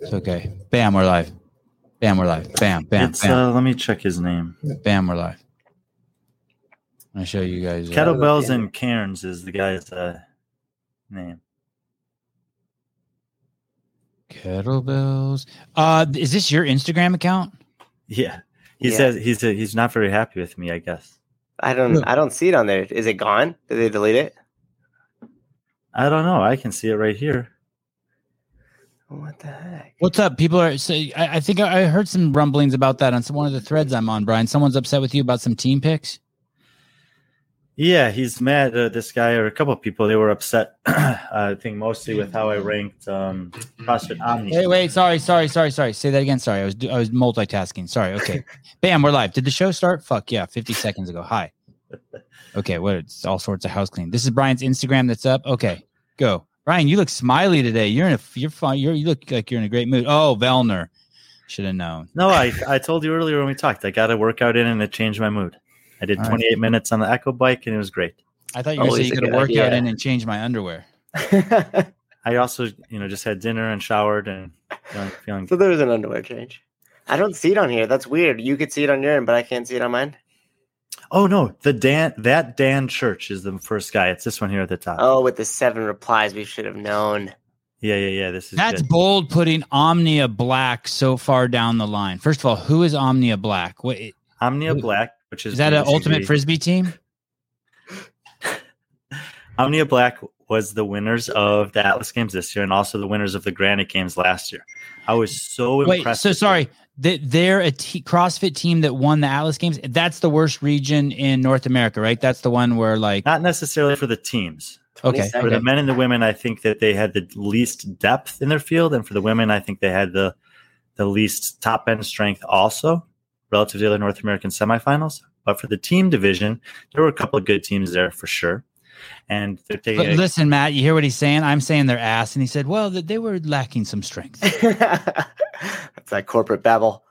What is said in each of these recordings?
It's okay. Bam, we're live. Bam, we're live. Bam, bam, it's, bam, uh, let me check his name. bam, we're live. I'll show you guys. uh, Kettlebells and Cairns is the guy's uh, name. kettlebells. Uh, is this your Instagram account? Yeah, he Yeah. says he's uh he's not very happy with me. I guess I don't. Look. I don't see it on there. Is it gone? Did they delete it? I don't know. I can see it right here. What the heck? What's up? People are. Say, I, I think I I heard some rumblings about that on some one of the threads I'm on. Brian, someone's upset with you about some team picks. Yeah, he's mad. Uh, this guy or a couple of people they were upset. I think mostly with how I ranked um, CrossFit Omni. Wait, wait. Sorry, sorry, sorry, sorry. Say that again. Sorry, I was I was multitasking. Sorry. Okay. Bam, we're live. Did the show start? Fuck yeah, 50 seconds ago. Hi. Okay, what? It's all sorts of house clean. This is Brian's Instagram that's up. Okay, go. Brian, you look smiley today. You're in a you're fine. You're you look like you're in a great mood. Oh, Vellner. Should have known. No, I I told you earlier when we talked. I got a workout in and it changed my mood. I did All right. 28 minutes on the Echo bike and it was great. I thought you were going to say you a could have good out idea. in and change my underwear. I also, you know, just had dinner and showered and feeling, feeling so there was an underwear change. I don't see it on here. That's weird. You could see it on your end, but I can't see it on mine. Oh no, the Dan that Dan Church is the first guy. It's this one here at the top. Oh, with the seven replies, we should have known. Yeah, yeah, yeah. This is That's good. bold putting Omnia Black so far down the line. First of all, who is Omnia Black? What is Omnia Black, which is is that? An ultimate frisbee team? Omnia Black was the winners of the Atlas Games this year, and also the winners of the Granite Games last year. I was so Wait, impressed. so with sorry. That they're a t- CrossFit team that won the Atlas Games. That's the worst region in North America, right? That's the one where like. Not necessarily for the teams. okay, 22nd. For the men and the women, I think that they had the least depth in their field, and for the women, I think they had the the least top end strength also relative to the other North American semifinals. But for the team division, there were a couple of good teams there for sure. And they're But listen, Matt, you hear what he's saying? I'm saying they're ass, and he said, "Well, that they were lacking some strength." That's that corporate babble.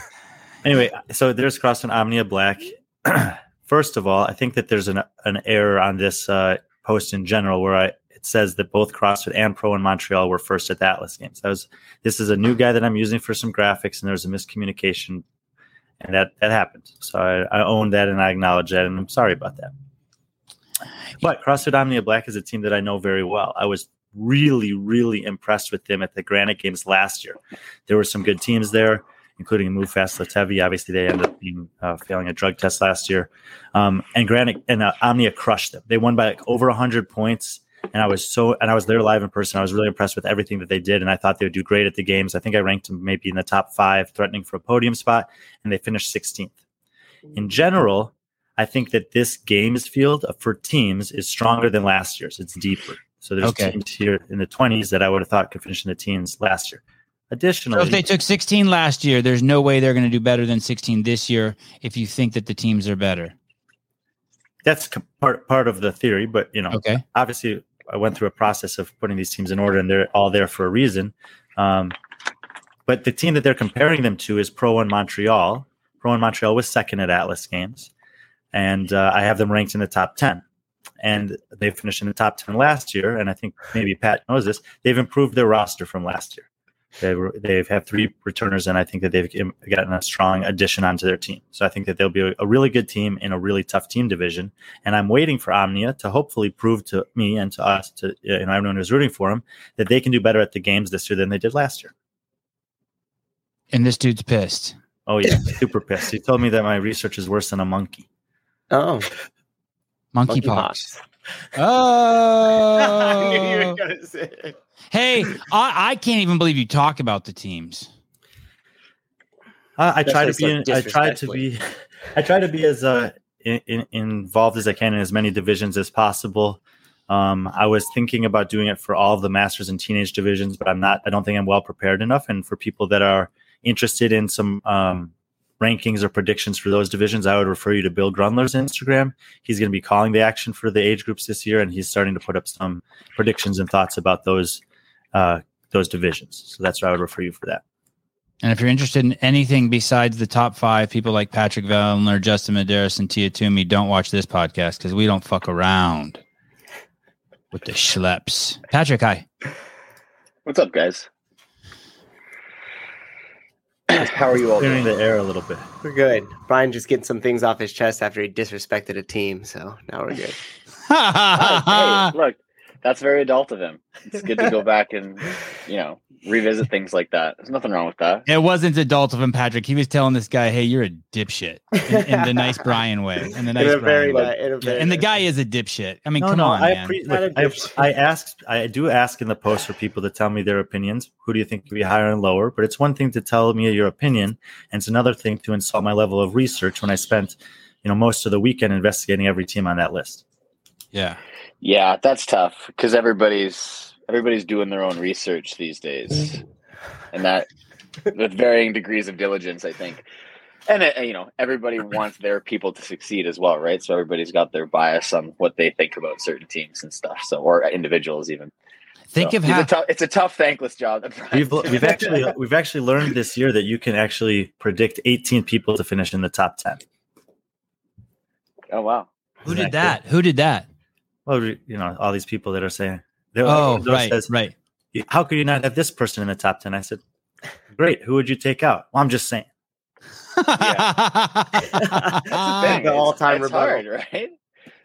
anyway. So there's CrossFit Omnia Black. First of all, I think that there's an an error on this uh, post in general where I it says that both CrossFit and Pro One Montreal were first at the Atlas Games. That was this is a new guy that I'm using for some graphics, and there's a miscommunication, and that that happened. So I, I own that and I acknowledge that, and I'm sorry about that. But CrossFit Omnia Black is a team that I know very well. I was really, really impressed with them at the Granite Games last year. There were some good teams there, including Move Fast Latevi. Obviously, they ended up being uh, failing a drug test last year. Um, and Granite and uh, Omnia crushed them. They won by like over 100 points. And I was so, and I was there live in person. I was really impressed with everything that they did, and I thought they would do great at the games. I think I ranked them maybe in the top five, threatening for a podium spot, and they finished 16th. In general, I think that this games field for teams is stronger than last year's. It's deeper. So there's Okay. teams here in the 20s that I would have thought could finish in the teens last year. So Additionally, if they took 16 last year, there's no way they're going to do better than 16 this year. If you think that the teams are better, that's part part of the theory. But you know, okay. obviously, I went through a process of putting these teams in order, and they're all there for a reason. Um, but the team that they're comparing them to is Pro One Montreal. Pro One Montreal was second at Atlas Games, and uh, I have them ranked in the top ten. And they finished in the top ten last year, and I think maybe Pat knows this. They've improved their roster from last year. They were, they've had three returners, and I think that they've gotten a strong addition onto their team. So I think that they'll be a, a really good team in a really tough team division. And I'm waiting for Omnia to hopefully prove to me and to us, to you know everyone who's rooting for them, that they can do better at the games this year than they did last year. And this dude's pissed. Oh yeah, super pissed. He told me that my research is worse than a monkey. Oh, Monkeypox. monkeypox. I knew you Oh. were gonna say it. hey, I, I can't even believe you talk about the teams. I, I try to be. so in, I try to be. I try to be as uh, in, in, involved as I can in as many divisions as possible. Um, I was thinking about doing it for all of the masters and teenage divisions, but I'm not. I don't think I'm well prepared enough. And for people that are interested in some um, rankings or predictions for those divisions, I would refer you to Bill Grundler's Instagram. He's going to be calling the action for the age groups this year, and he's starting to put up some predictions and thoughts about those uh, those divisions. So that's where I would refer you for that. And if you're interested in anything besides the top five, people like Patrick Vellner, Justin Medeiros, and Tia Toomey, don't watch this podcast because we don't fuck around with the schleps. Patrick, hi. What's up, guys? How are you all clearing doing? the air a little bit. We're good. Brian just getting some things off his chest after he disrespected a team, so now we're good. Hey, look, that's very adult of him. It's good to go back and you know revisit things like that. There's nothing wrong with that. It wasn't adult of him, Patrick. He was telling this guy, "Hey, you're a dipshit," in, in the nice Brian way. In the nice in a Brian very, way. ni- in a Yeah, very and the guy is a dipshit. I mean, No, come no, on, I, man. appre- Not look, a I, dipshit. I asked, I do ask in the post for people to tell me their opinions. Who do you think could be higher and lower? But it's one thing to tell me your opinion, and it's another thing to insult my level of research when I spent, you know, most of the weekend investigating every team on that list. Yeah. Yeah, that's tough because everybody's everybody's doing their own research these days, and that with varying degrees of diligence, I think. And uh, you know, everybody wants their people to succeed as well, right? So everybody's got their bias on what they think about certain teams and stuff. So or individuals even. Think So of it's how a tough, it's a tough, thankless job. We've we've actually we've actually learned this year that you can actually predict 18 people to finish in the top 10. oh wow. who did that? Who did that? Well, you know, all these people that are saying, they're Oh, right, says, right. how could you not have this person in the top 10? I said, great. Who would you take out? Well, I'm just saying. Dang, the all-time it's, it's rebuttal. hard, right? hey,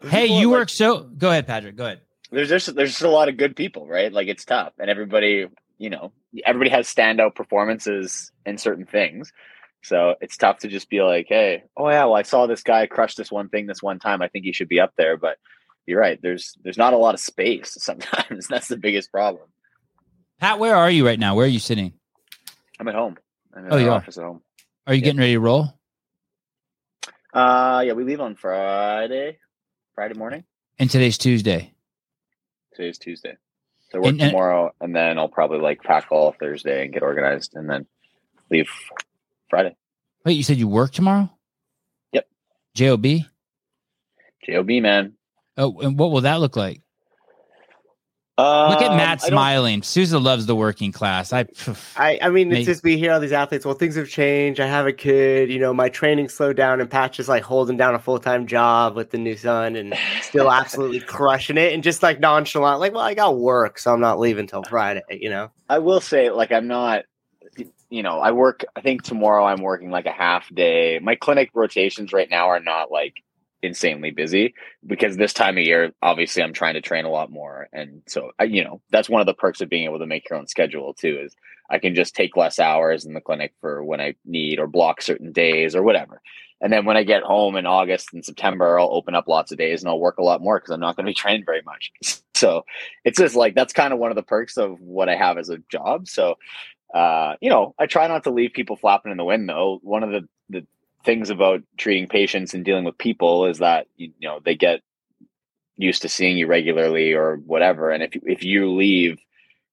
People you are, like, work so. Go ahead, Patrick. Go ahead. there's just there's just a lot of good people, right? Like it's tough, and everybody, you know, everybody has standout performances in certain things. So it's tough to just be like, hey, oh yeah, well I saw this guy crush this one thing this one time. I think he should be up there, but you're right. There's there's not a lot of space sometimes. That's the biggest problem. Pat, where are you right now? Where are you sitting? I'm at home. I'm in Oh, you are? office at home. Are you Yeah. getting ready to roll? Uh, yeah, we leave on Friday, Friday morning. And today's Tuesday. Today's Tuesday. So work And- and- tomorrow, and then I'll probably like pack all Thursday and get organized, and then leave Friday. Wait, you said you work tomorrow? Yep. Job. Job, man. Oh, and what will that look like? Um, Look at Matt smiling. Souza loves the working class. I. I, I mean, Maybe. it's just we hear all these athletes. Well, things have changed. I have a kid. You know, my training slowed down, and Pat's just like holding down a full time job with the new son, and still absolutely crushing it, and just like nonchalant, like, well, I got work, so I'm not leaving till Friday. You know, I will say, like, I'm not. You know, I work. I think tomorrow I'm working like a half day. My clinic rotations right now are not like insanely busy because this time of year, obviously, I'm trying to train a lot more, and so I, you know, that's one of the perks of being able to make your own schedule too. Is I can just take less hours in the clinic for when I need or block certain days or whatever. And then when I get home in August and September, I'll open up lots of days and I'll work a lot more because I'm not going to be trained very much. So it's just like that's kind of one of the perks of what I have as a job. So, uh, you know, I try not to leave people flapping in the wind though. One of the, the things about treating patients and dealing with people is that, you know, they get used to seeing you regularly or whatever. And if, if you leave,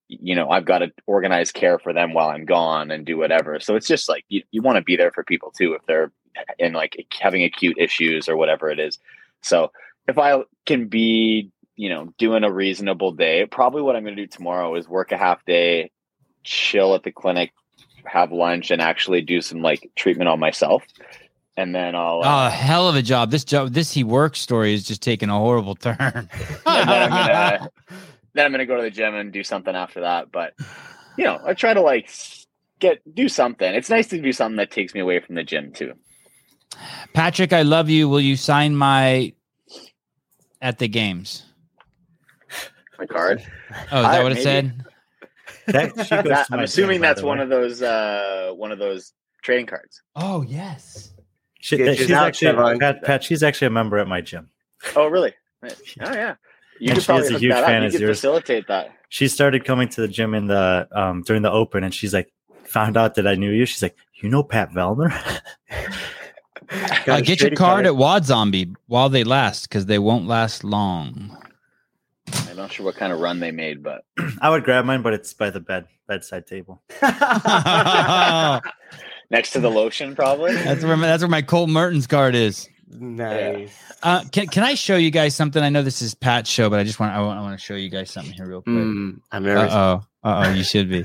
you know, I've got to organize care for them while I'm gone and do whatever. So it's just like you, you want to be there for people too if they're in like having acute issues or whatever it is. So if I can be, you know, doing a reasonable day, probably what I'm going to do tomorrow is work a half day, chill at the clinic, have lunch, and actually do some like treatment on myself. And then I'll, Oh, uh, hell of a job. This job, this he works story is just taking a horrible turn. then I'm gonna then I'm gonna go to the gym and do something after that. But you know, I try to like get do something. It's nice to do something that takes me away from the gym too. Patrick, I love you. Will you sign my at the games? My card. Oh, is that I- what it maybe. said? That, That- I'm assuming gym, that's one way. of those uh one of those trading cards. Oh, yes. She, Get she's actually Pat, Pat. She's actually a member at my gym. Oh really? Oh yeah. You And she is a huge that up. fan You yours. facilitate that. She started coming to the gym in the um during the open, and she's like, found out that I knew you. She's like, you know Pat Vellner? Got Uh, get your card at WodZombie while they last because they won't last long. I'm not sure what kind of run they made, but I would grab mine, but it's by the bed bedside table. that's next to the lotion, probably. where my, that's where my Colt Mertens card is. nice. Uh, can can I show you guys something? I know this is Pat's show, but I just want I want, I want to show you guys something here real quick. Mm, I'm Uh nervous. oh, uh oh, you should be.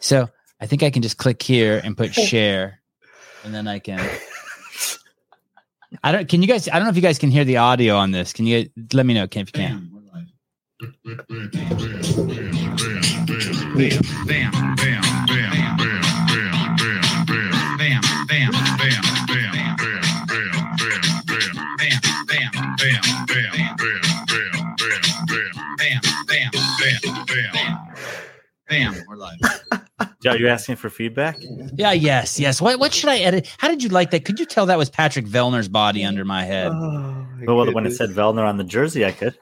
So I think I can just click here and put share, and then I can. I don't. Can you guys? I don't know if you guys can hear the audio on this. Can you let me know? Can if you can? bam, bam, bam, bam, bam, bam, bam, bam, bam, bam, bam. We're live. Joe, you asking for feedback? Yeah, yes, yes. What what should I edit? How did you like that? Could you tell that was Patrick Vellner's body under my head? Oh, my well, goodness. when it said Vellner on the jersey, I could.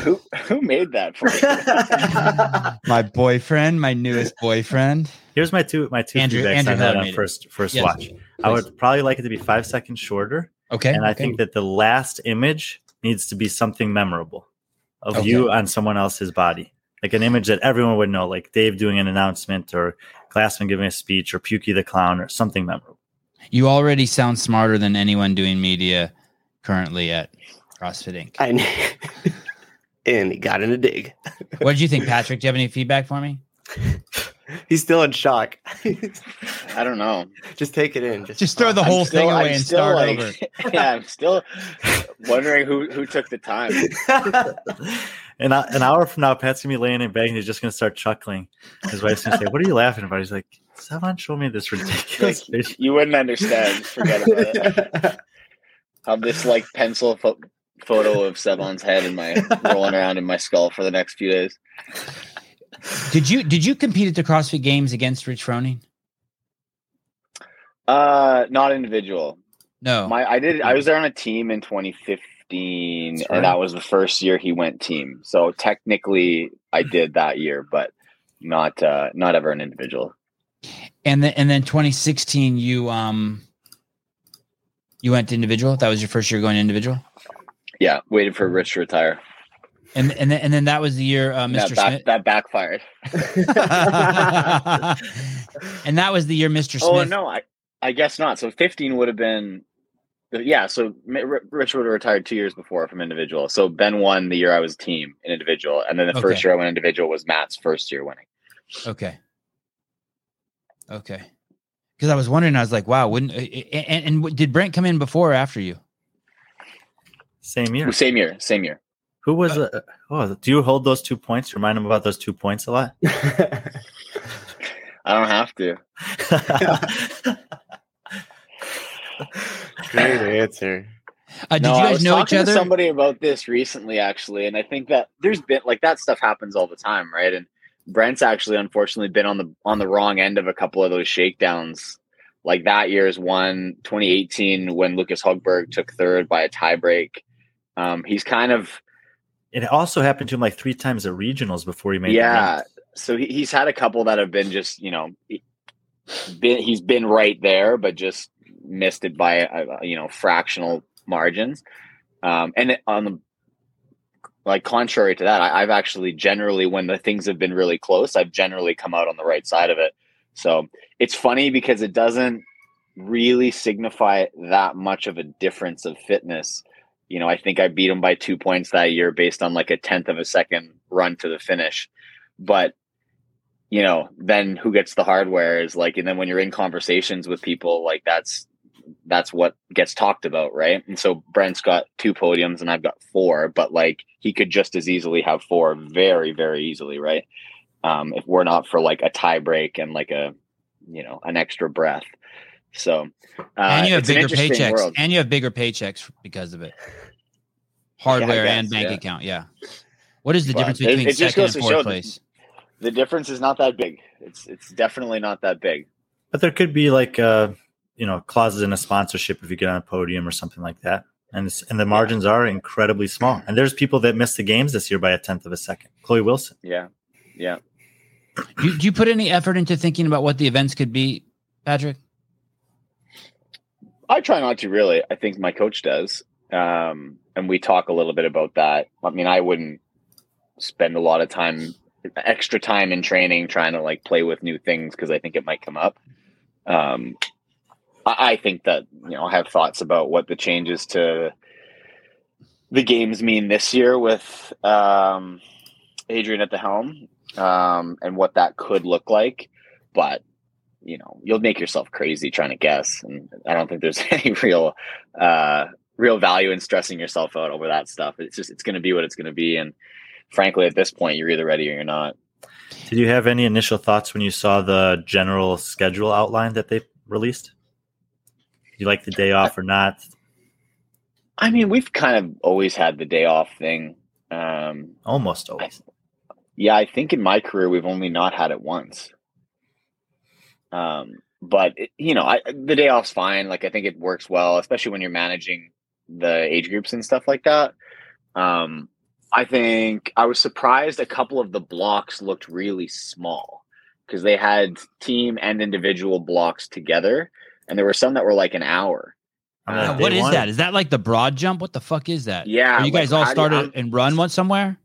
Who who made that for you? my boyfriend, my newest boyfriend. Here's my two my two Andrew, feedbacks Andrew on that on first first yes. watch. Please. I would probably like it to be five seconds shorter. Okay. and I okay. think that the last image needs to be something memorable of Okay. you on someone else's body, like an image that everyone would know, like Dave doing an announcement or Glassman giving a speech or Pukey the clown or something memorable. you already sound smarter than anyone doing media currently at CrossFit Inc. I kn- and he got in a dig. What did you think, Patrick? Do you have any feedback for me? He's still in shock. I don't know. Just take it in. Just, Just throw the whole still- thing away I'm and still, start like- over. yeah, I'm still wondering who who took the time. And a- an hour from now, Pat's gonna be laying in bed and he's just gonna start chuckling. His wife's gonna say, "What are you laughing about?" He's like, "Someone showed me this ridiculous video." You wouldn't understand. Forget about it. Have this like pencil pho- photo of Sevan's head in my rolling around in my skull for the next few days. Did you did you compete at the CrossFit Games against Rich Froning? Uh, not individual. No. My I did. I was there on a team in 2015, right. and that was the first year he went team. So technically, I did that year, but not uh not ever an individual. and then and then 2016 you um you went to individual. That was your first year going individual. Yeah, waited for Rich to retire. And and then, and then that was the year uh, That, Mr. back, Smith. that backfired. and that was the year Mr. Smith. Oh no, I I guess not. So 15 would have been. Yeah, so Rich would have retired two years before from individual. So Ben won the year I was team in individual, and then the first year I went individual was Matt's first year winning. Okay. Okay. Because I was wondering, I was like, wow, wouldn't uh, uh, and, and, and did Brent come in before or after you? Same year. Same year, same year. Who was uh, uh oh? Do you hold those two points? Remind him about those two points a lot. I don't have to. Great answer. Uh, did no, you I guys was know each talking other? to somebody about this recently, actually, and I think that there's been like that stuff happens all the time, right? And Brent's actually unfortunately been on the on the wrong end of a couple of those shakedowns. Like that year's one, 2018, when Lukas Högberg took third by a tiebreak. Um, he's kind of it also happened to him like three times at regionals before he made. yeah. So he, he's had a couple that have been just you know, been he's been right there, but just missed it by uh, you know fractional margins. Um, and on the like contrary to that, I, I've actually generally when the things have been really close, I've generally come out on the right side of it. So it's funny because it doesn't really signify that much of a difference of fitness. You know, I think I beat him by two points that year based on like a tenth of a second run to the finish. But you know, then who gets the hardware is like, and then when you're in conversations with people, like that's that's what gets talked about, right? And so Brent's got two podiums and I've got four, but like he could just as easily have four very, very easily, right? Um, if we're not for like a tie break and like a you know an extra breath. So uh, and you have bigger paychecks. world. And you have bigger paychecks because of it. Hardware guess, and bank yeah. account. Yeah. What is the Well, difference between it just second and fourth place? The difference is not that big. It's it's definitely not that big. But there could be like uh, you know clauses in a sponsorship if you get on a podium or something like that, and it's, and the margins are incredibly small. And there's people that missed the games this year by a tenth of a second. Chloe Wilson. Yeah, yeah. Do you, do you put any effort into thinking about what the events could be, Patrick? I try not to really. I think my coach does. Um, and we talk a little bit about that. I mean, I wouldn't spend a lot of time, extra time in training trying to like play with new things because I think it might come up. Um, I, I think that, you know, I have thoughts about what the changes to the games mean this year with um, Adrian at the helm um, and what that could look like. But you know you'll make yourself crazy trying to guess and i don't think there's any real uh real value in stressing yourself out over that stuff it's just it's going to be what it's going to be and frankly at this point you're either ready or you're not Did you have any initial thoughts when you saw the general schedule outline that they released? You like the day off or not? i mean we've kind of always had the day off thing um Almost always. Yeah, I think in my career we've only not had it once. Um, but it, you know, I, the day off's fine. Like I think it works well, especially when you're managing the age groups and stuff like that. Um, I think I was surprised a couple of the blocks looked really small because they had team and individual blocks together, and there were some that were like an hour. On Uh, that what day is one? that? Is that like the broad jump? What the fuck is that? Yeah, Are you like, guys all how you- started and run one somewhere?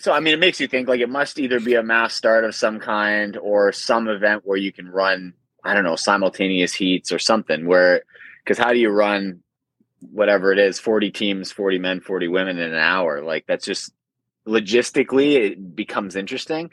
So I mean, it makes you think like it must either be a mass start of some kind or some event where you can run, I don't know, simultaneous heats or something. Where because how do you run whatever it is, forty teams, forty men, forty women in an hour? Like that's just logistically it becomes interesting.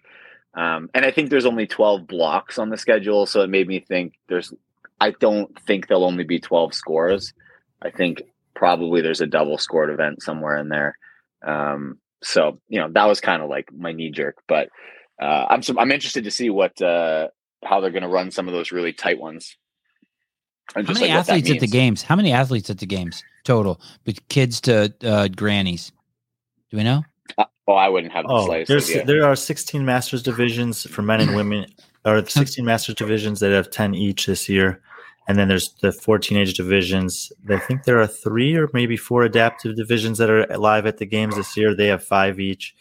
Um, and I think there's only twelve blocks on the schedule, so it made me think there's. I don't think there'll only be twelve scores. I think probably there's a double scored event somewhere in there. Um, so you know that was kind of like my knee jerk, but uh, I'm I'm interested to see what uh, how they're going to run some of those really tight ones. And How just, many like, athletes at the games? How many athletes at the games total? But kids to uh, grannies. Do we know? Oh, I wouldn't have the Oh, slightest there's idea. there are 16 masters divisions for men and women, or 16 masters divisions that have 10 each this year, and then there's the 14 age divisions. I think there are three or maybe four adaptive divisions that are live at the games this year. They have five each.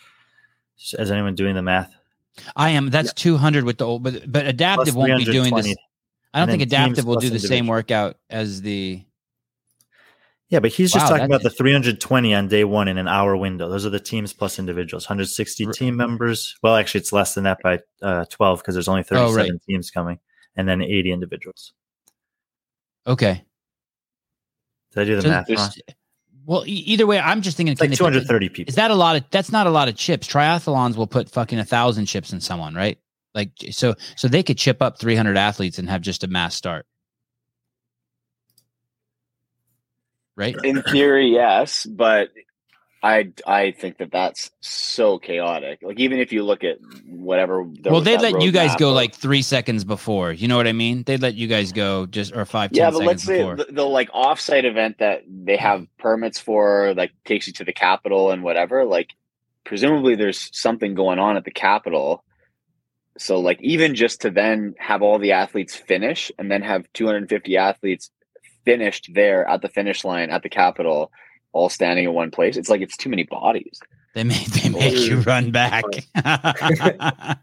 Is anyone doing the math? I am. That's two hundred with the old, but but adaptive Plus won't be doing this. 320. I don't think adaptive will do the same workout as the. Yeah, but he's just Wow, talking about the 320 on day one in an hour window. Those are the teams plus individuals. 160 R- team members. Well, actually, it's less than that by uh, 12 because there's only 37 Oh, right. teams coming, and then 80 individuals. Okay. Did I do the So math wrong? Well, e- either way, I'm just thinking. Like 230 people. Is that a lot of? That's not a lot of chips. Triathlons will put fucking a thousand chips in someone, right? Like so, so they could chip up 300 athletes and have just a mass start, right? In theory, yes, but I I think that that's so chaotic. Like even if you look at whatever. well, they'd let you guys go of- like three seconds before. You know what I mean? They'd let you guys go just or five, yeah, 10 but let's say the, the like offsite event that they have permits for, like takes you to the Capitol and whatever. Like, presumably there's something going on at the Capitol. So, like, even just to then have all the athletes finish and then have 250 athletes finished there at the finish line at the Capitol, all standing in one place, it's like it's too many bodies. They make they make you run back. S-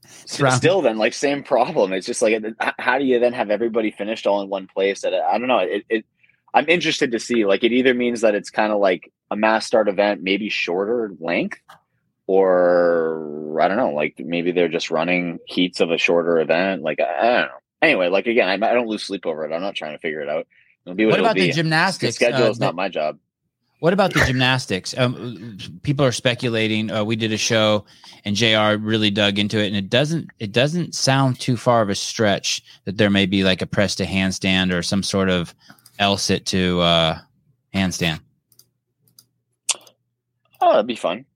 Round- Still, then, like, same problem. It's just like, how do you then have everybody finished all in one place? And I don't know. It, it I'm interested to see. Like, it either means that it's kind of like a mass start event, maybe shorter length, or I don't know. Like, maybe they're just running heats of a shorter event. Like, I, don't know. Anyway, like again, I, I don't lose sleep over it. I'm not trying to figure it out. It'll be what, what about the be. gymnastics? The schedule Uh, is not my job. What about the gymnastics? Um, people are speculating. Uh, we did a show, and Jr. really dug into it, and it doesn't it doesn't sound too far of a stretch that there may be like a press to handstand or some sort of else it to uh, handstand. Oh, that'd be fun.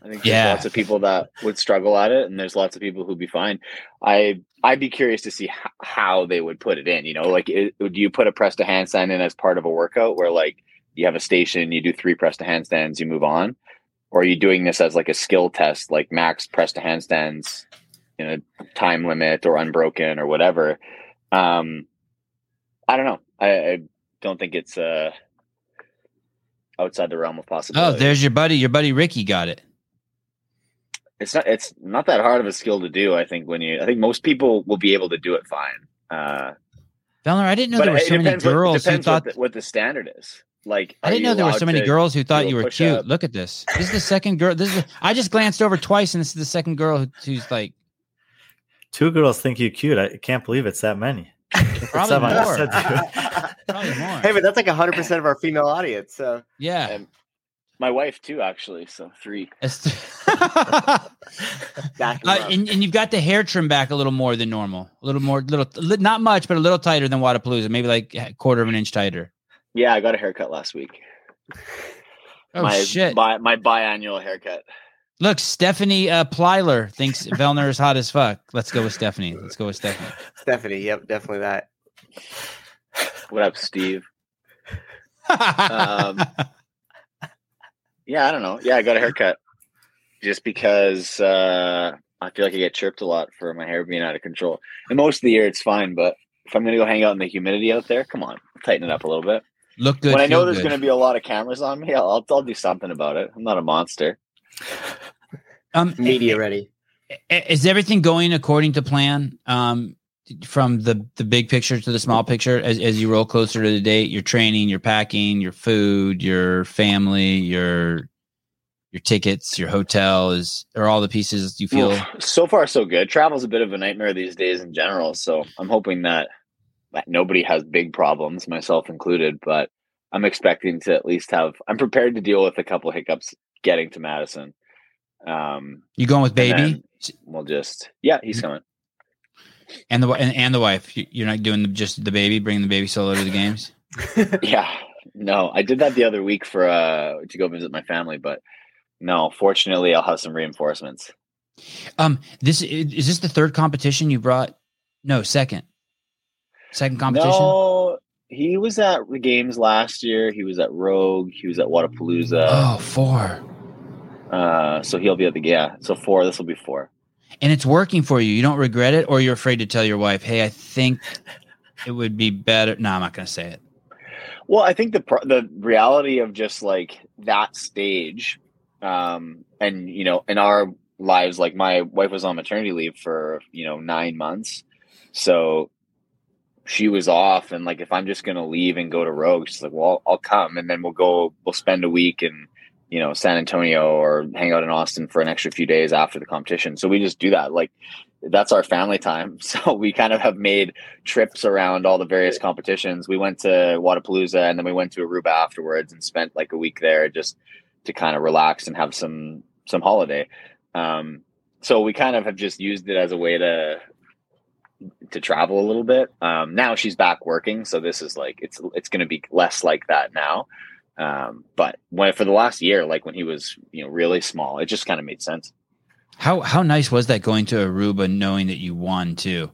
I think there's Yeah. lots of people that would struggle at it, and there's lots of people who'd be fine. I I'd be curious to see h- how they would put it in. You know, like it, do you put a press to handstand in as part of a workout where like you have a station, you do three press to handstands, you move on, or are you doing this as like a skill test, like max press to handstands in a time limit or unbroken or whatever? Um, I don't know. I, I don't think it's uh outside the realm of possibility. Oh, there's your buddy. Your buddy Ricky got it. it's not it's not that hard of a skill to do. I think when you I think most people will be able to do it fine. Uh, Vellner, I didn't know there were so many depends what- girls who thought. what the, what the standard is. Like I didn't know there were so many girls who thought you were push-up? cute. Look at this. This is the second girl. This is. I just glanced over twice, and this is the second girl who, who's like Two girls think you cute. I can't believe it's that many. Probably more. Probably more. Hey, but that's like hundred percent of our female audience. So yeah. And my wife too, actually. So three. It's- Uh, and, and you've got the hair trimmed back a little more than normal. A little more, little, not much, but a little tighter than Wodapalooza. Maybe like a quarter of an inch tighter. Yeah, I got a haircut last week. Oh my shit! Bi- my biannual haircut. Look, Stephanie uh, Plyler thinks Vellner is hot as fuck. Let's go with Stephanie. Let's go with Stephanie. Stephanie, yep, definitely that. What up, Steve? Um, Yeah, I don't know. Yeah, I got a haircut. just because uh, I feel like I get chirped a lot for my hair being out of control. And most of the year it's fine, but if I'm gonna go hang out in the humidity out there, come on, tighten it up a little bit. Look good. when I know there's gonna be a lot of cameras on me, I'll, I'll do something about it. I'm not a monster. Um, Media ready. is everything going according to plan? Um, from the the big picture to the small picture, as as you roll closer to the date, your training, your packing, your food, your family, your your tickets, your hotel is are all the pieces you feel. Oof, so far so good. Travel's a bit of a nightmare these days in general, so I'm hoping that, that nobody has big problems, myself included. But I'm expecting to at least have. I'm prepared to deal with a couple hiccups getting to Madison. Um, You going with baby then we'll just yeah, he's coming. and the wi- and, and the wife? You- You're not doing the, just the baby, bringing the baby solo to the games. Yeah, no, I did that the other week for uh to go visit my family, but no, fortunately, I'll have some reinforcements. Um, this is is this the third competition you brought? No, second. Second competition. No, he was at the games last year. He was at Rogue. He was at Wodapalooza. Oh, four. Uh, so he'll be at the yeah. So four. This will be four. And it's working for you. You don't regret it, or you're afraid to tell your wife, "Hey, I think it would be better." No, I'm not going to say it. Well, I think the the reality of just like that stage, um, and you know, in our lives, like my wife was on maternity leave for you know nine months, so she was off, and like if I'm just gonna leave and go to Rogue, she's like, "Well, I'll come," and then we'll go, we'll spend a week in you know San Antonio or hang out in Austin for an extra few days after the competition. So we just do that, like that's our family time. So we kind of have made trips around all the various competitions. We went to Wodapalooza and then we went to Aruba afterwards and spent like a week there just to kind of relax and have some some holiday. Um, so we kind of have just used it as a way to to travel a little bit. Um, now she's back working, so this is like it's it's going to be less like that now. Um, but when for the last year, like when he was you know really small, it just kind of made sense. How how nice was that going to Aruba, knowing that you won too?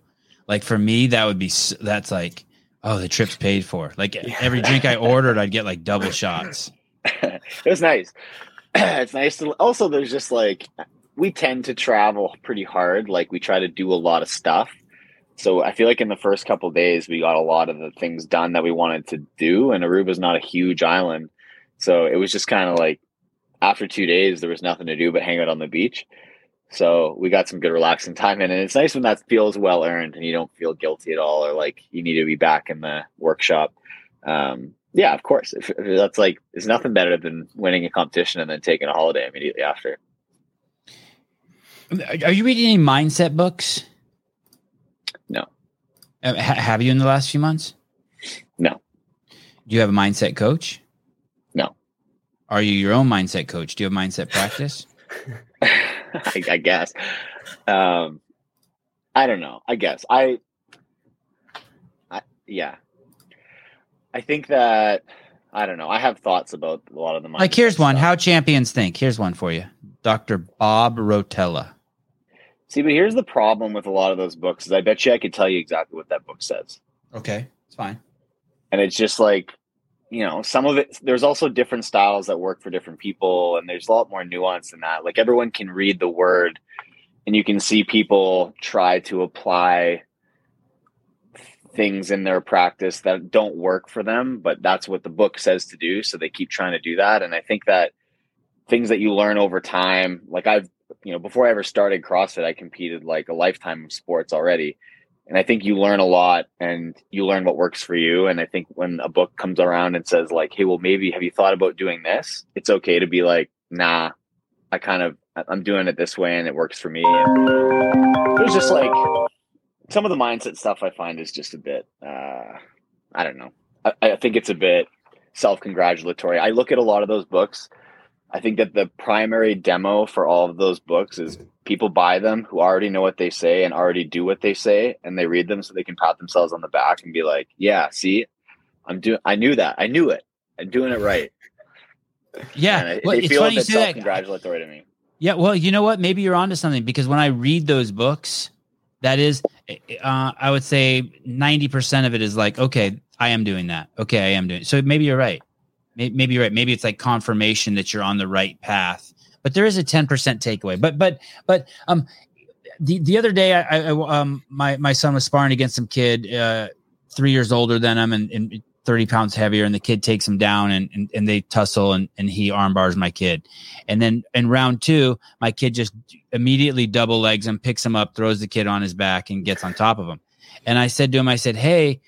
Like for me, that would be that's like, oh, the trip's paid for. Like every drink I ordered, I'd get like double shots. it was nice. it's nice to also there's just like we tend to travel pretty hard. Like we try to do a lot of stuff. So I feel like in the first couple days we got a lot of the things done that we wanted to do. And Aruba's not a huge island. So it was just kind of like after two days there was nothing to do but hang out on the beach. So we got some good relaxing time in. And it's nice when that feels well earned and you don't feel guilty at all or like you need to be back in the workshop. Um, yeah, of course. If, if that's like, there's nothing better than winning a competition and then taking a holiday immediately after. Are you reading any mindset books? No. Uh, ha- have you in the last few months? No. Do you have a mindset coach? No. Are you your own mindset coach? Do you have mindset practice? I, I guess. Um, I don't know. I guess I, I, yeah. I think that I don't know. I have thoughts about a lot of the like here's one. stuff. How champions think. Here's one for you. Dr. Bob Rotella. See, but here's the problem with a lot of those books is I bet you I could tell you exactly what that book says. Okay. It's fine. and it's just like you know some of it there's also different styles that work for different people and there's a lot more nuance than that like everyone can read the word and you can see people try to apply things in their practice that don't work for them but that's what the book says to do so they keep trying to do that and i think that things that you learn over time like i've you know before i ever started crossfit i competed like a lifetime of sports already and I think you learn a lot and you learn what works for you. And I think when a book comes around and says like, Hey, well, maybe have you thought about doing this? It's okay to be like, nah, I kind of, I'm doing it this way and it works for me. And there's just like some of the mindset stuff I find is just a bit, uh, I don't know. I, I think it's a bit self-congratulatory. I look at a lot of those books. I think that the primary demo for all of those books is people buy them who already know what they say and already do what they say and they read them so they can pat themselves on the back and be like yeah see i'm doing i knew that i knew it i'm doing it right Yeah. and well, they it's feel funny you say that. self-congratulatory to me Yeah, well, you know what? Maybe you're onto something because when I read those books, that is, uh, I would say ninety percent of it is like, okay, I am doing that. Okay, I am doing. So maybe you're right. Maybe, you're right. Maybe it's like confirmation that you're on the right path but there is a 10% takeaway. But but but um the the other day I, I um my my son was sparring against some kid uh three years older than him and, and 30 pounds heavier and the kid takes him down and, and, and they tussle and, and he arm bars my kid. And then in round two, my kid just immediately double legs him, picks him up, throws the kid on his back and gets on top of him. And I said to him, I said, Hey,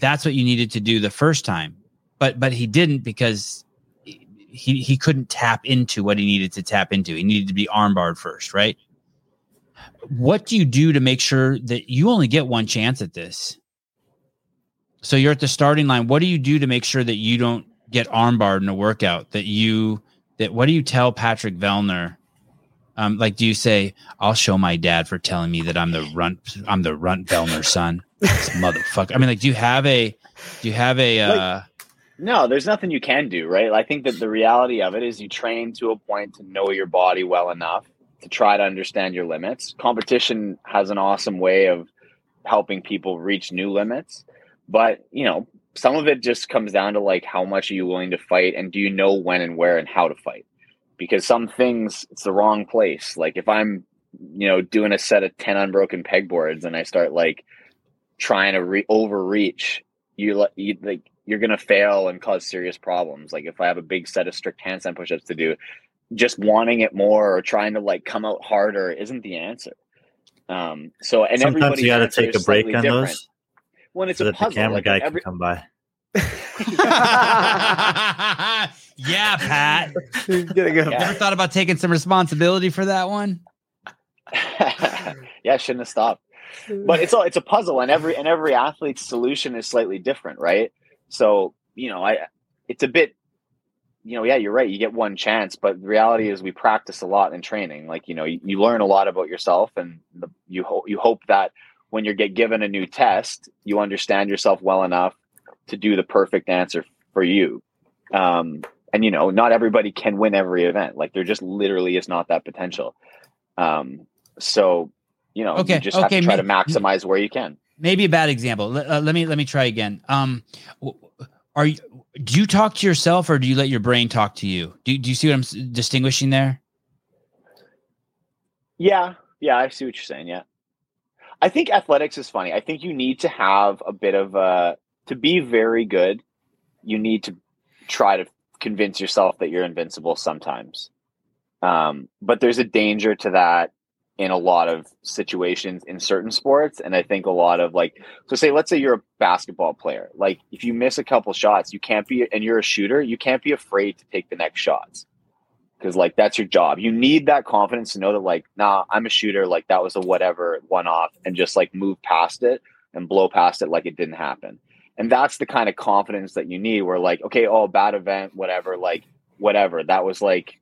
that's what you needed to do the first time. But but he didn't because he he couldn't tap into what he needed to tap into. He needed to be armbarred first, right? What do you do to make sure that you only get one chance at this? So you're at the starting line. What do you do to make sure that you don't get armbarred in a workout? That you that what do you tell Patrick Vellner? Um, like, do you say, "I'll show my dad for telling me that I'm the runt, I'm the runt Vellner son, this motherfucker"? I mean, like, do you have a, do you have a, uh, No, there's nothing you can do, right? I think that the reality of it is you train to a point to know your body well enough to try to understand your limits. Competition has an awesome way of helping people reach new limits, but you know, some of it just comes down to like how much are you willing to fight and do you know when and where and how to fight? Because some things it's the wrong place. Like if I'm, you know, doing a set of 10 unbroken pegboards and I start like trying to re- overreach, you, like you like you're going to fail and cause serious problems. Like if I have a big set of strict handstand push-ups to do, just wanting it more or trying to like come out harder isn't the answer. Um, so and Sometimes everybody's you got to take a break on different. those When it's so a that the puzzle, camera like guy every, can come by. yeah, Pat. Gonna go. Yeah. Never thought about taking some responsibility for that one. yeah, shouldn't have stopped. But it's all it's a puzzle, and every and every athlete's solution is slightly different, right? So you know, I it's a bit, you know, yeah, you're right. You get one chance, but the reality is we practice a lot in training. Like you know, you, you learn a lot about yourself, and the, you hope you hope that when you get given a new test, you understand yourself well enough to do the perfect answer for you. Um, and you know, not everybody can win every event. Like there just literally is not that potential. Um, so you know, Okay, you just have to try to maximize where you can. Maybe a bad example. Let, uh, let me let me try again. Um, are you? Do you talk to yourself or do you let your brain talk to you? Do Do you see what I'm distinguishing there? Yeah, yeah, I see what you're saying. Yeah, I think athletics is funny. I think you need to have a bit of a to be very good. You need to try to convince yourself that you're invincible sometimes. Um, but there's a danger to that in a lot of situations in certain sports, and I think a lot of like so say let's say you're a basketball player. Like if you miss a couple shots, you can't be and you're a shooter, you can't be afraid to take the next shots because like that's your job. You need that confidence to know that like, nah, I'm a shooter. Like that was a whatever one off, and just like move past it and blow past it like it didn't happen. And that's the kind of confidence that you need. Where like, okay, oh, bad event, whatever, like whatever. That was like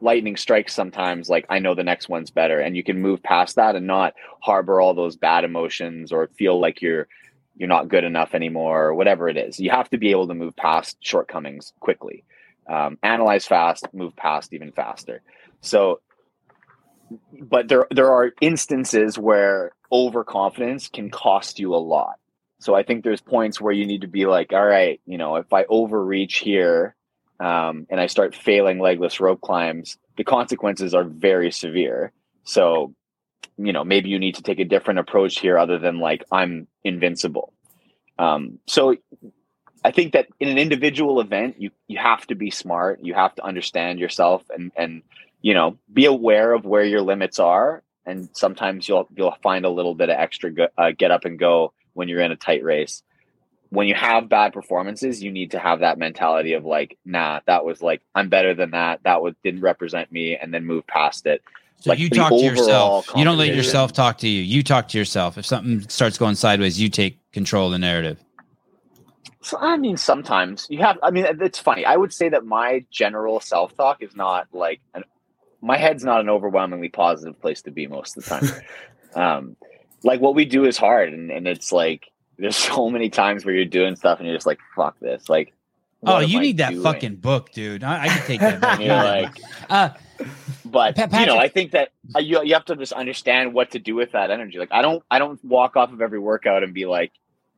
lightning strikes sometimes. Like I know the next one's better, and you can move past that and not harbor all those bad emotions or feel like you're you're not good enough anymore or whatever it is. You have to be able to move past shortcomings quickly um, analyze fast, move past even faster. So, but there there are instances where overconfidence can cost you a lot. So I think there's points where you need to be like, all right, you know, if I overreach here um, and I start failing legless rope climbs, the consequences are very severe. So, you know, maybe you need to take a different approach here, other than like I'm invincible. Um, so I think that in an individual event, you you have to be smart. You have to understand yourself and and you know be aware of where your limits are. And sometimes you'll you'll find a little bit of extra go, uh, get up and go when you're in a tight race. When you have bad performances, you need to have that mentality of like, nah, that was like I'm better than that. That was didn't represent me, and then move past it. So Like you talk to yourself. You don't let yourself talk to you. You talk to yourself. If something starts going sideways, you take control of the narrative. So I mean, sometimes you have. I mean, it's funny. I would say that my general self talk is not like an. My head's not an overwhelmingly positive place to be most of the time. um, like what we do is hard, and, and it's like there's so many times where you're doing stuff and you're just like, "Fuck this!" Like, Oh, you I need that doing? fucking book, dude. I, I can take that. back. You're like, uh, but Pa- you know, I think that uh, you you have to just understand what to do with that energy. Like, I don't I don't walk off of every workout and be like,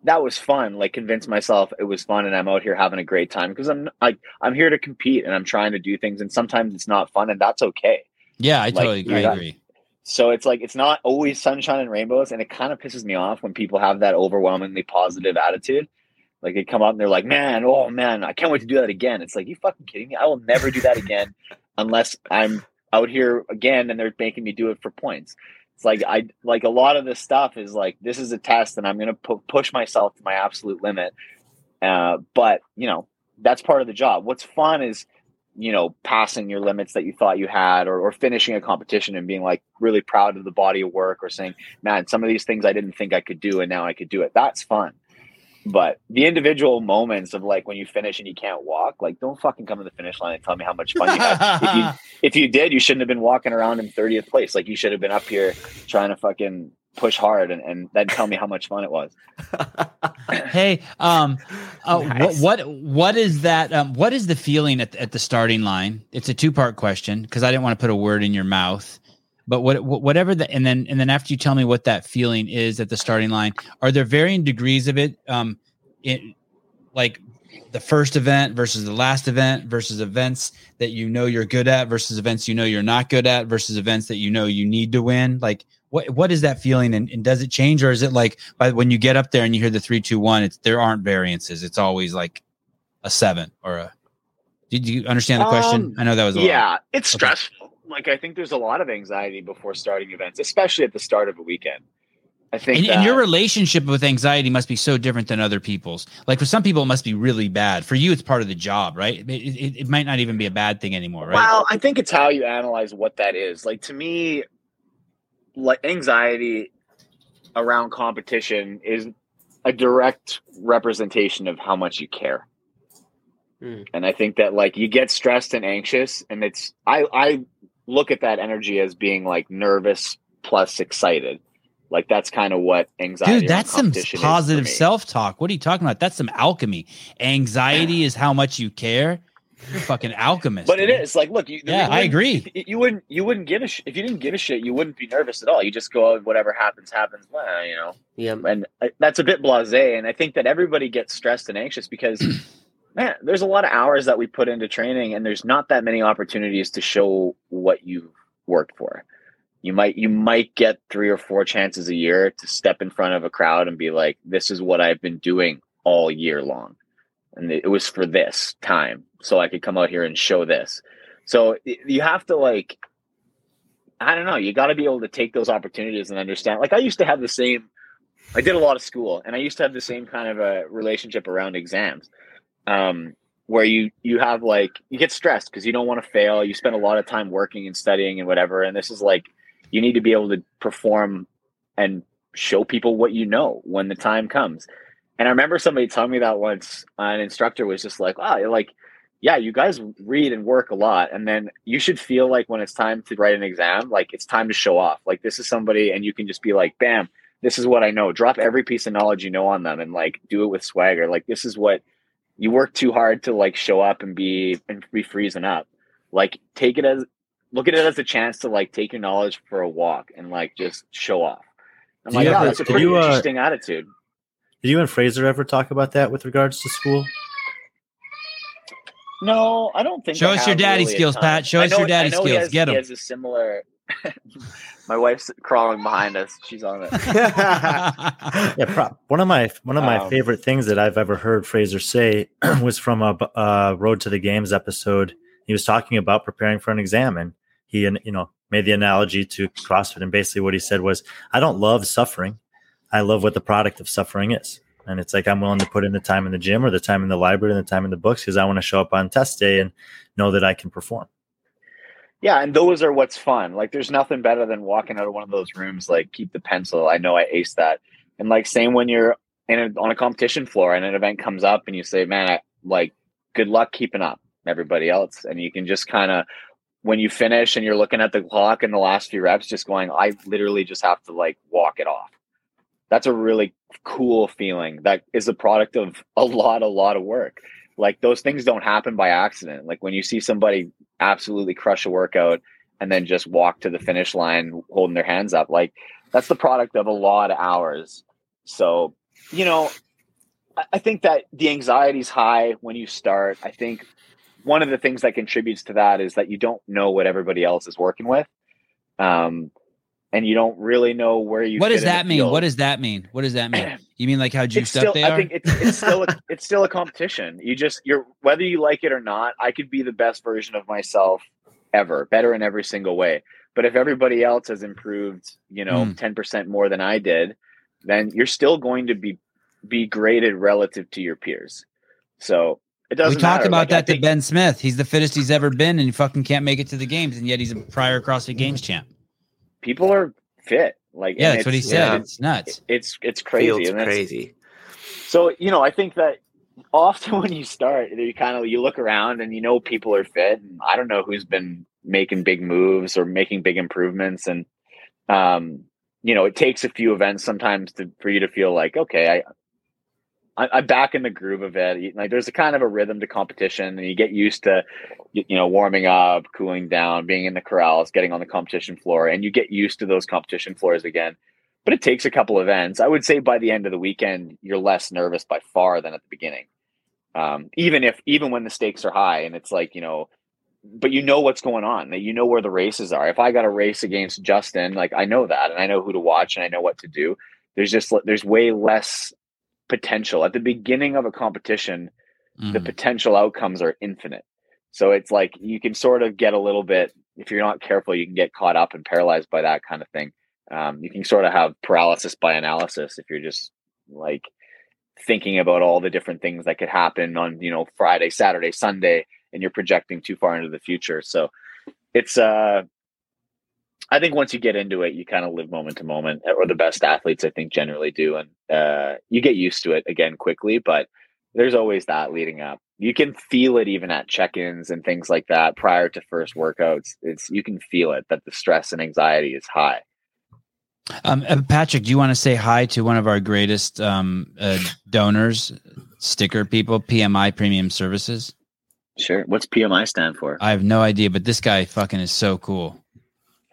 that was fun. Like convince myself it was fun and I'm out here having a great time because I'm like I'm here to compete and I'm trying to do things and sometimes it's not fun and that's okay. Yeah, I Like, totally I agree. So it's like it's not always sunshine and rainbows, and it kind of pisses me off when people have that overwhelmingly positive attitude. Like they come up and they're like, "Man, oh man, I can't wait to do that again." It's like you fucking kidding me? I will never do that again unless I'm out here again and they're making me do it for points. It's like I like a lot of this stuff is like this is a test and I'm gonna pu- push myself to my absolute limit. Uh, but you know that's part of the job. What's fun is you know passing your limits that you thought you had or, or finishing a competition and being like really proud of the body of work or saying man some of these things i didn't think i could do and now i could do it. That's fun. But the individual moments of like when you finish and you can't walk like don't fucking come to the finish line and tell me how much fun you had. If you if you did you shouldn't have been walking around in 30th place. Like you should have been up here trying to fucking push hard and, and then tell me how much fun it was hey, um, uh, Nice. what what what is that? Um, what is the feeling at at the starting line? It's a two part question because I didn't want to put a word in your mouth. But what, whatever the and then and then after you tell me what that feeling is at the starting line, are there varying degrees of it? Um, it like the first event versus the last event versus events that you know you're good at versus events you know you're not good at versus events that you know you need to win. Like what what is that feeling and, and does it change or is it like by when you get up there and you hear the three two one it's there aren't variances. It's always like a seven or a did you understand the question? Um, i know that was a lot. yeah it's Okay. stressful. Like i think there's a lot of anxiety before starting events especially at the start of a weekend. I think and, that, and your relationship with anxiety must be so different than other people's. Like for some people it must be really bad. For you it's part of the job right? It, it, it might not even be a bad thing anymore right? Well, I think it's how you analyze what that is. Like to me, like anxiety around competition is a direct representation of how much you care. Hmm. And I think that like you get stressed and anxious and it's I I look at that energy as being like nervous plus excited. Like that's kind of what anxiety Dude, that's some competition is for positive self talk. What are you talking about? That's some alchemy. Anxiety is how much you care. You're a fucking alchemist. But it dude. is like, look, you, Yeah, you I agree. You, you wouldn't, you wouldn't give a sh- if you didn't give a shit. You wouldn't be nervous at all. You just go, out, whatever happens, happens. Well, you know, yeah. and uh, that's a bit blasé. And I think that everybody gets stressed and anxious because, man, there's a lot of hours that we put into training, and there's not that many opportunities to show what you've worked for. You might, you might get three or four chances a year to step in front of a crowd and be like, "This is what I've been doing all year long." and it was for this time so i could come out here and show this so you have to like i don't know you got to be able to take those opportunities and understand like i used to have the same i did a lot of school and i used to have the same kind of a relationship around exams um where you you have like you get stressed because you don't want to fail you spend a lot of time working and studying and whatever and this is like you need to be able to perform and show people what you know when the time comes and I remember somebody telling me that once. An instructor was just like, "Wow, like, yeah, you guys read and work a lot, and then you should feel like when it's time to write an exam, like it's time to show off. Like this is somebody, and you can just be like, bam, this is what I know. Drop every piece of knowledge you know on them, and like do it with swagger. Like this is what you work too hard to like show up and be and be freezing up. Like take it as look at it as a chance to like take your knowledge for a walk and like just show off. I'm like, oh, ever- that's a pretty you, uh, interesting attitude. Did you and Fraser ever talk about that with regards to school? No, I don't think. Show I us your have daddy really skills. Pat. Show I us your know- daddy I know skills. has- Get He 'em. has a similar. My wife's crawling behind us. She's on it. Yeah, pro- one of my one of my Um, favorite things that I've ever heard Fraser say was from a uh, Road to the Games episode. He was talking about preparing for an exam, and he and you know made the analogy to CrossFit, and basically what he said was, "I don't love suffering. I love what the product of suffering is." And it's like I'm willing to put in the time in the gym or the time in the library and the time in the books because I want to show up on test day and know that I can perform. Yeah, and those are what's fun. Like, there's nothing better than walking out of one of those rooms. Like, keep the pencil. I know I aced that. And like, same when you're in a, on a competition floor and an event comes up and you say, "Man, I like good luck keeping up everybody else," and you can just kind of when you finish and you're looking at the clock in the last few reps, just going, "I literally just have to like walk it off." That's a really cool feeling. That is a product of a lot, a lot of work. Like those things don't happen by accident. Like when you see somebody absolutely crush a workout and then just walk to the finish line holding their hands up, like that's the product of a lot of hours. So, you know, I- think that the anxiety's high when you start. I think one of the things that contributes to that is that you don't know what everybody else is working with. Um, and you don't really know where you What does that mean? field. What does that mean? What does that mean? You mean like how juiced still, up they I are? think it's, it's still a, it's still a competition. You just you're whether you like it or not. I could be the best version of myself ever, better in every single way. But if everybody else has improved, you know, Mm. ten percent more than I did, then you're still going to be be graded relative to your peers. So it doesn't. we talked matter. about Like, I that to Ben Smith. He's the fittest he's ever been, and he fucking can't make it to the games, and yet he's a prior CrossFit Games champ. People are fit. Like Yeah, that's what he said. yeah. It's nuts. It's it's crazy. Field's crazy. So you know, I think that often when you start, you kind of you look around and you know people are fit. And I don't know who's been making big moves or making big improvements, and um, you know, it takes a few events sometimes to for you to feel like, okay, I, I I'm back in the groove of it. Like there's a kind of a rhythm to competition, and you get used to you know warming up, cooling down, being in the corrals, getting on the competition floor, and you get used to those competition floors again but it takes a couple events. I would say by the end of the weekend, you're less nervous by far than at the beginning. Um, even if even when the stakes are high and it's like you know, but you know what's going on. That you know where the races are. If I got a race against Justin, like I know that, and I know who to watch, and I know what to do. There's just there's way less potential at the beginning of a competition. The Mhm. potential outcomes are infinite. So it's like you can sort of get a little bit if you're not careful, you can get caught up and paralyzed by that kind of thing um, you can sort of have paralysis by analysis if you're just like thinking about all the different things that could happen on you know friday saturday sunday and you're projecting too far into the future so it's uh i think once you get into it you kind of live moment to moment or the best athletes i think generally do and uh you get used to it again quickly but there's always that leading up you can feel it even at check-ins and things like that prior to first workouts it's you can feel it that the stress and anxiety is high Um, uh, Patrick, do you want to say hi to one of our greatest um, uh, donors, sticker people, PMI Premium Services? Sure. What's PMI stand for? I have no idea, but this guy fucking is so cool.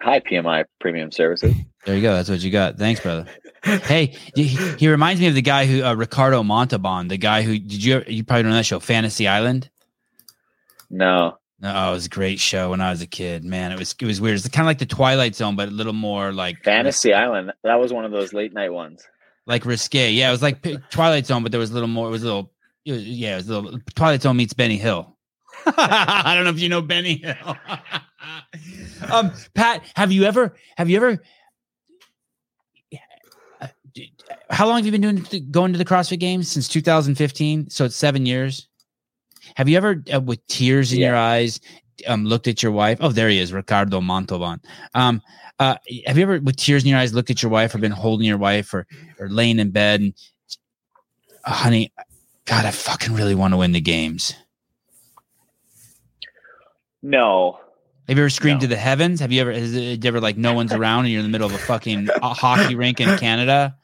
Hi, PMI Premium Services. There you go. That's what you got. Thanks, brother. Hey, he, he reminds me of the guy who uh, Ricardo Montalban, the guy who did you you probably know that show Fantasy Island. No. No, oh, it was a great show when I was a kid. Man, it was it was weird. It's kind of like the Twilight Zone, but a little more like Fantasy Island. That was one of those late night ones. like risque. Yeah, it was like Twilight Zone, but there was a little more. It was a little, it was, yeah, it was a little. Twilight Zone meets Benny Hill. I don't know if you know Benny Hill. um, Pat, have you ever, have you ever, uh, how long have you been doing going to the CrossFit Games since 2015? So it's seven years. Have you ever, uh, with tears in Yeah. your eyes, um, looked at your wife? Oh, there he is, Ricardo Montalban. Um, uh, have you ever, with tears in your eyes, looked at your wife or been holding your wife or or laying in bed and, "Oh, honey, God, I fucking really want to win the games. No. Have you ever screamed No. to the heavens? Have you ever, has it ever like no one's around and you're in the middle of a fucking hockey rink in Canada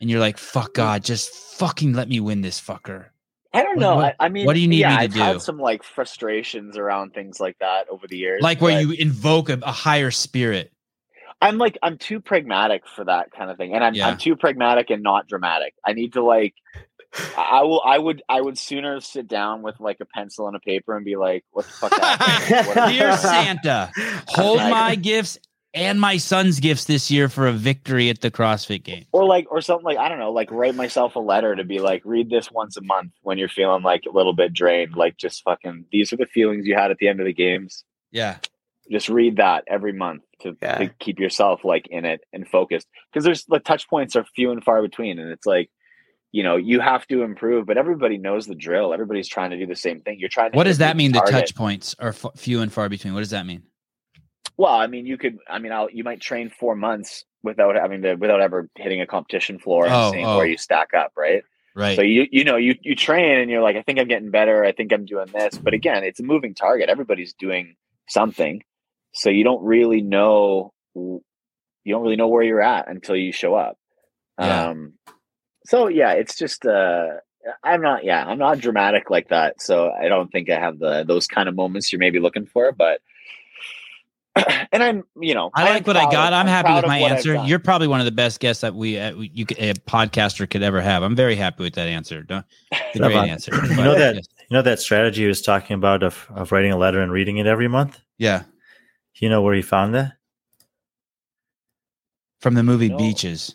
and you're like, fuck God, just fucking let me win this fucker. I don't know. what- I, I mean, what do you need yeah, me to I've do? had some like frustrations around things like that over the years. Like where you invoke a, a higher spirit. I'm like I'm too pragmatic for that kind of thing, and I'm Yeah. I'm too pragmatic and not dramatic. I need to like. I I will. I would. I would sooner sit down with like a pencil and a paper and be like, "What the fuck happened? What- Dear Santa, hold my gifts and my son's gifts this year for a victory at the CrossFit game. or like or something like i don't know like write myself a letter to be like read this once a month when you're feeling like a little bit drained like just fucking these are the feelings you had at the end of the games Yeah. just read that every month to, Yeah. to keep yourself like in it and focused because there's the touch points are few and far between and it's like you know you have to improve but everybody knows the drill everybody's trying to do the same thing you're trying to What does that mean? The touch points are f- few and far between. What does that mean? Well, I mean, you could. I mean, I'll, you might train four months without having to, without ever hitting a competition floor and Oh, seeing oh. where you stack up, right? Right. So you, you know, you you train and you're like, I think I'm getting better. I think I'm doing this, but again, it's a moving target. Everybody's doing something, so you don't really know. You don't really know where you're at until you show up. Yeah. Um. So yeah, it's just. uh I'm not. Yeah, I'm not dramatic like that. So I don't think I have the those kind of moments you're maybe looking for, but and I'm, you know, I like what I proud got. of- I'm happy with my answer. You're probably one of the best guests that we uh, you a podcaster could ever have. I'm very happy with that answer. Don't, great Stefan, answer. you know that yes. you know that strategy he was talking about of of writing a letter and reading it every month. Yeah, You know where he found that? from the movie No. Beaches.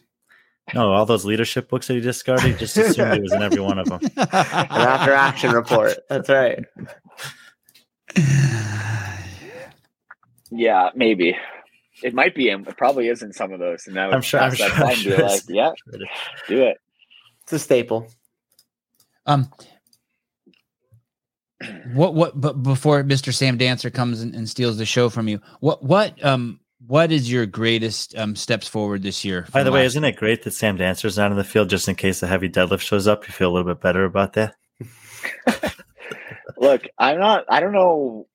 No, all those leadership books that he discarded. He just assumed it was in every one of them. An after action report. That's right. Yeah, maybe. It might be in. It probably is in some of those. And that would I'm sure- I'm that sure- I'm be sure like, yeah, do it. It's a staple. Um, what what? But before Mr. Sam Dancer comes and, and steals the show from you, what what um what is your greatest um steps forward this year? By the way, last- isn't it great that Sam Dancer's not in the field just in case the heavy deadlift shows up? You feel a little bit better about that. Look, I'm not. I don't know.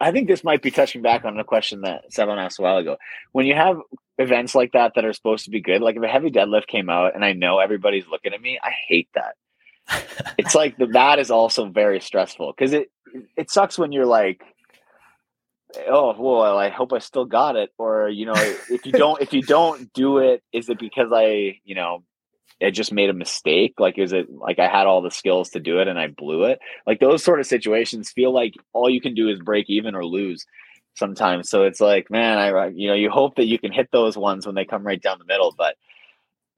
I think this might be touching back on a question that Sevan asked a while ago. When you have events like that that are supposed to be good, like if a heavy deadlift came out and I know everybody's looking at me, I hate that. it's like the that is also very stressful because it it sucks when you're like, oh well, I hope I still got it, or you know, if you don't if you don't do it, is it because I you know I just made a mistake? Like, is it like I had all the skills to do it and I blew it? Like those sort of situations feel like all you can do is break even or lose sometimes. So it's like, man, I you know, you hope that you can hit those ones when they come right down the middle, but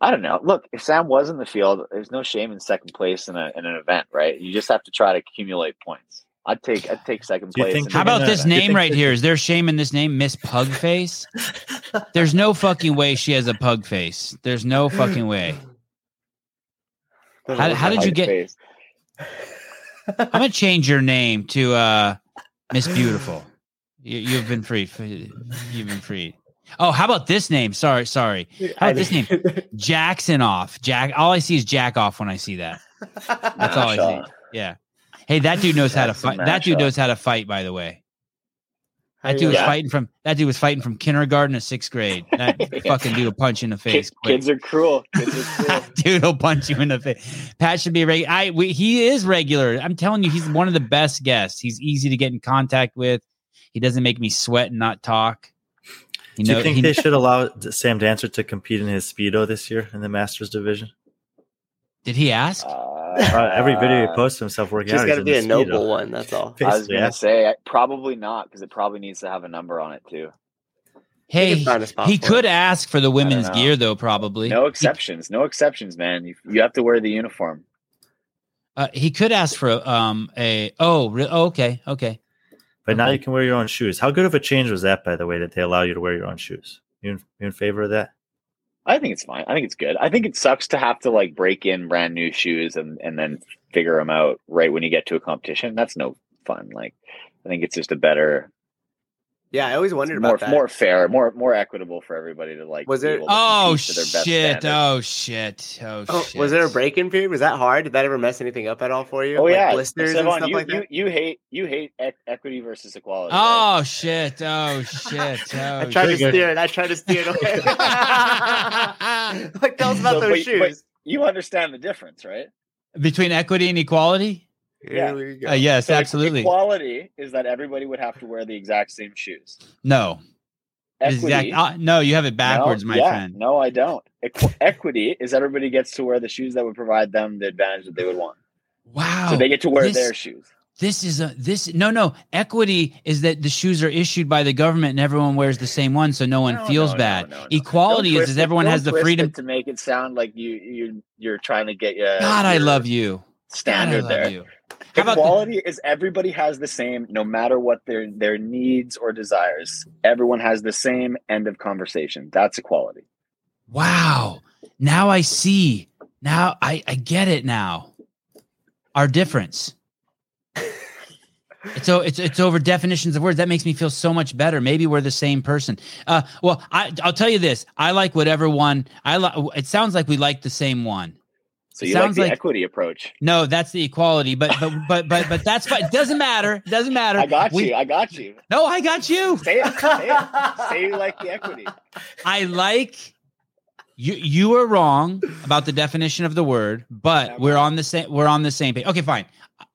I don't know. Look, if Sam was in the field, there's no shame in second place in, a, in an event, right? You just have to try to accumulate points. I'd take I'd take second Do place. think How about this name right here? Is there shame in this name, Miss Pugface? There's no fucking way she has a pug face. There's no fucking way. How, how did you get? face. I'm gonna change your name to uh Miss Beautiful. You, you've been freed. You've been freed. Oh, how about this name? Sorry, sorry. How about this name? Jackson off. Jack. All I see is Jack off when I see that. That's all I see. Yeah. Hey, that dude knows how to fight. That dude knows how to fight. By the way, that dude was Yeah. fighting from. That dude was fighting from kindergarten to sixth grade. That fucking dude will punch you in the face. quick. kids are cruel. Kids are cruel. dude will punch you in the face. Pat should be regular. I we, he is regular. I'm telling you, he's one of the best guests. He's easy to get in contact with. He doesn't make me sweat and not talk. You Do know, you think he- they should allow Sam Dancer to compete in his speedo this year in the Masters division? did he ask? Uh, every video he posts himself working Just out, got to be a in the noble one. That's all. I was gonna yeah. say probably not because it probably needs to have a number on it too. hey, can find a spot he could ask for the women's gear though. Probably No He- exceptions. No exceptions, man. You, you have to wear the uniform. uh, he could ask for um a oh, re- oh okay okay. But now you can wear your own shoes. How good of a change was that, by the way, that they allow you to wear your own shoes? You in, you in favor of that? I think it's fine. I think it's good. I think it sucks to have to like break in brand new shoes and and then figure them out right when you get to a competition. That's no fun. Like I think it's just a better, Yeah, I always wondered more about that. more fair, more more equitable for everybody to like. Was be there- able Oh compete to their best shit! Oh shit! Oh, Oh, shit! was there a break-in period? Was that hard? Did that ever mess anything up at all for you? Oh Like yeah, blisters and Sevan, stuff you, like you, that. you hate you hate e- equity versus equality. right? Oh shit! Oh shit! Oh, I tried to Triggered. steer it. I tried to steer it away. like, tell us about So, those but- but shoes. you understand the difference, right? between equity and equality. Yeah. Here we go. Uh, yes, So, absolutely. Equality is that everybody would have to wear the exact same shoes. No, Equity, exact. uh, no, you have it backwards, no, my yeah, friend. No, I don't. Equ- equity is everybody gets to wear the shoes that would provide them the advantage that they would want. Wow. So they get to wear this- their shoes. This is a this no no equity is that the shoes are issued by the government and everyone wears the same one so no one No, feels no, no, bad. no, no. Equality is twist is everyone don't has the freedom. to make it sound like you you you're trying to get your God, I love you. God, I standard love there. you. About the- Equality is everybody has the same, no matter what their their needs or desires. Everyone has the same end of conversation. That's equality. wow. Now I see. Now I I get it now. Our difference. It's so it's it's over definitions of words. That makes me feel so much better. Maybe we're the same person. Uh, well, I I'll tell you this. I like whatever one. I like. It sounds like we like the same one. So you Sounds like the like- equity approach. No, that's the equality. But but but but but that's fine. It doesn't matter. It doesn't matter. I got We- you. I got you. No, I got you. Say it. Say it. Say you like the equity. I like You you were wrong about the definition of the word, but Yeah, we're well- on the same we're on the same page. Okay, fine.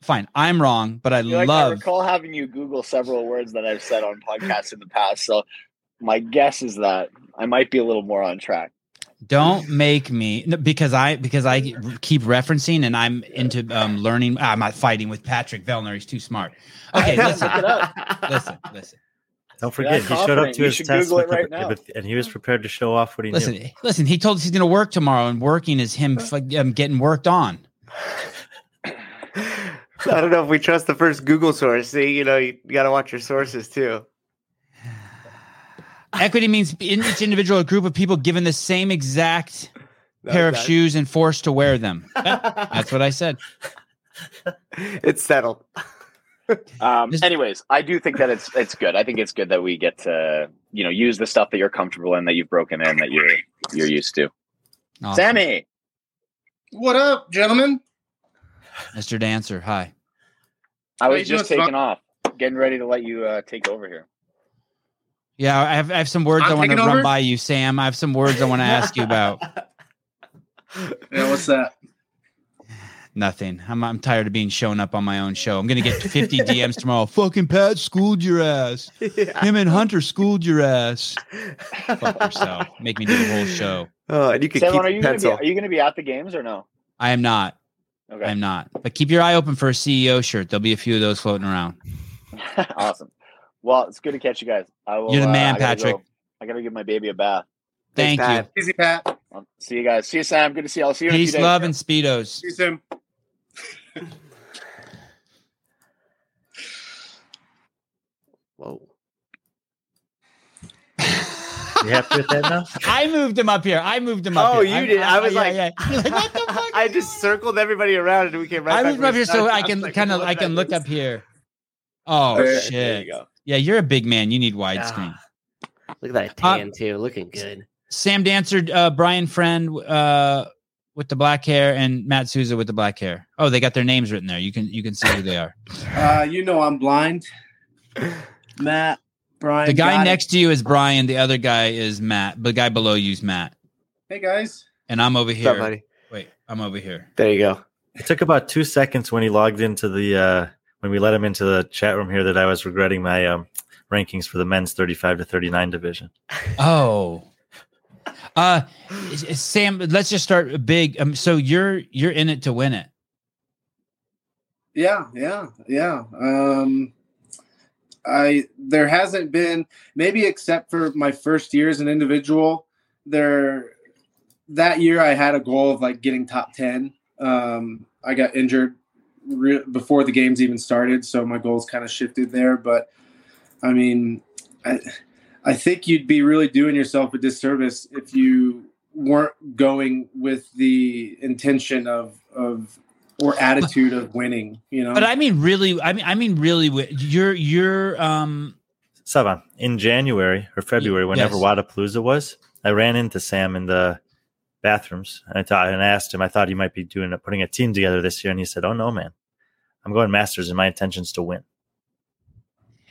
Fine. I'm wrong, but I, I feel like I love recall having you Google several words that I've said on podcasts in the past. So my guess is that I might be a little more on track. Don't make me because I because I keep referencing and I'm into um learning. I'm not fighting with Patrick Vellner. He's too smart. Okay, listen, up. listen, listen. Don't forget, he showed up to You his test it with right now. and he was prepared to show off what he Listen, knew. listen. He told us he's going to work tomorrow, and working is him f- um, getting worked on. I don't know if we trust the first Google source. See, you know, you, you got to watch your sources too. Equity means in each individual or group of people given the same exact pair of shoes and forced to wear them. That's what I said. it's settled. Um, anyways, I do think that it's it's good. I think it's good that we get to you know use the stuff that you're comfortable in, that you've broken in, that you're you're used to. Awesome. Sammy, What up, gentlemen? Mr. Dancer, hi. I was just doing, taking off, getting ready to let you uh, take over here. Yeah, I have, I have some words I'm I want to taking run by you, Sam. I have some words I want to ask you about. Yeah, what's that? Nothing. I'm, I'm tired of being shown up on my own show. I'm going to get 50 DMs tomorrow. Fucking Pat schooled your ass. Yeah. Him and Hunter schooled your ass. Fuck yourself. Make me do the whole show. Oh, and you could Sam, keep are the you gonna be are you gonna be at the games or no? I am not. Okay, I'm not. But keep your eye open for a CEO shirt. There'll be a few of those floating around. awesome. Well, it's good to catch you guys. I will, You're the uh, man, I Patrick. go- I gotta give my baby a bath. Thank you. Pat. Easy, Pat. I'll see you guys. See you, Sam. Good to see you. I'll see you. in a few Peace, days. love, and speedos. See you soon. Whoa. You happy with that now? I moved him up here. I moved him up Oh, here. you I'm- did. I was yeah, like, yeah. You're like, what the fuck? I just circled everybody around and we came right I back moved him up where here we so started. I can like, kind of I can look miss? up here. Oh There- there shit! you go. Yeah, you're a big man. You need widescreen. Ah, Look at that Uh, tan too, looking good. Sam Dancer, uh, Brian Friend uh, with the black hair, and Matt Souza with the black hair. Oh, they got their names written there. You can you can see who they are. Uh, you know I'm blind. Matt, Brian. The guy got it. next to you is Brian. The other guy is Matt. The guy below you is Matt, Hey guys. and I'm over What's up, here. buddy? Wait, I'm over here. There you go. It took about two seconds when he logged into the uh, when we let him into the chat room here that I was regretting my um, rankings for the men's 35 to 39 division. Oh. Uh, s- s- Sam, let's just start big. Um, so you're you're in it to win it. Yeah, yeah, yeah. Um, I there hasn't been maybe except for my first year as an individual. There, that year I had a goal of like getting top ten. Um, I got injured re- before the games even started, so my goals kind of shifted there. But I mean, I I think you'd be really doing yourself a disservice if you weren't going with the intention of of or attitude of winning. You know, But I mean, really, I mean, I mean, really, you're you're um. Sevan, in January or February, whenever Yes. Wodapalooza was, I ran into Sam in the bathrooms and I thought and I asked him, I thought he might be doing putting a team together this year, and he said, "Oh no, man, I'm going Masters, and my intention's to win."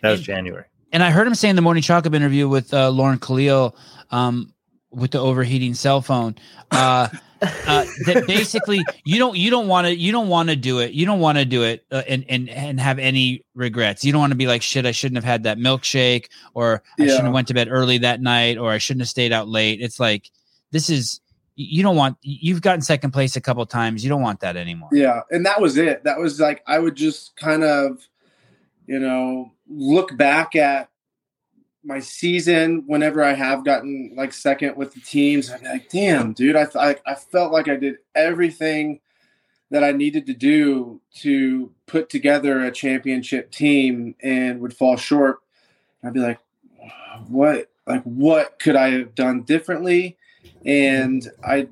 That was And- January. And I heard him say in the morning chalk up interview with uh, Lauren Khalil, um, with the overheating cell phone, uh, uh, that basically you don't you don't want to you don't want to do it you don't want to do it uh, and and and have any regrets. You don't want to be like shit. I shouldn't have had that milkshake, or I shouldn't have went to bed early that night, or I shouldn't have stayed out late. It's like this is you don't want you've gotten second place a couple times. You don't want that anymore. Yeah, and that was it. That was like I would just kind of, you know, look back at my season whenever I have gotten like second with the teams. I'm like, damn, dude, I, I I felt like I did everything that I needed to do to put together a championship team and would fall short. I'd be like, what like what could I have done differently? And I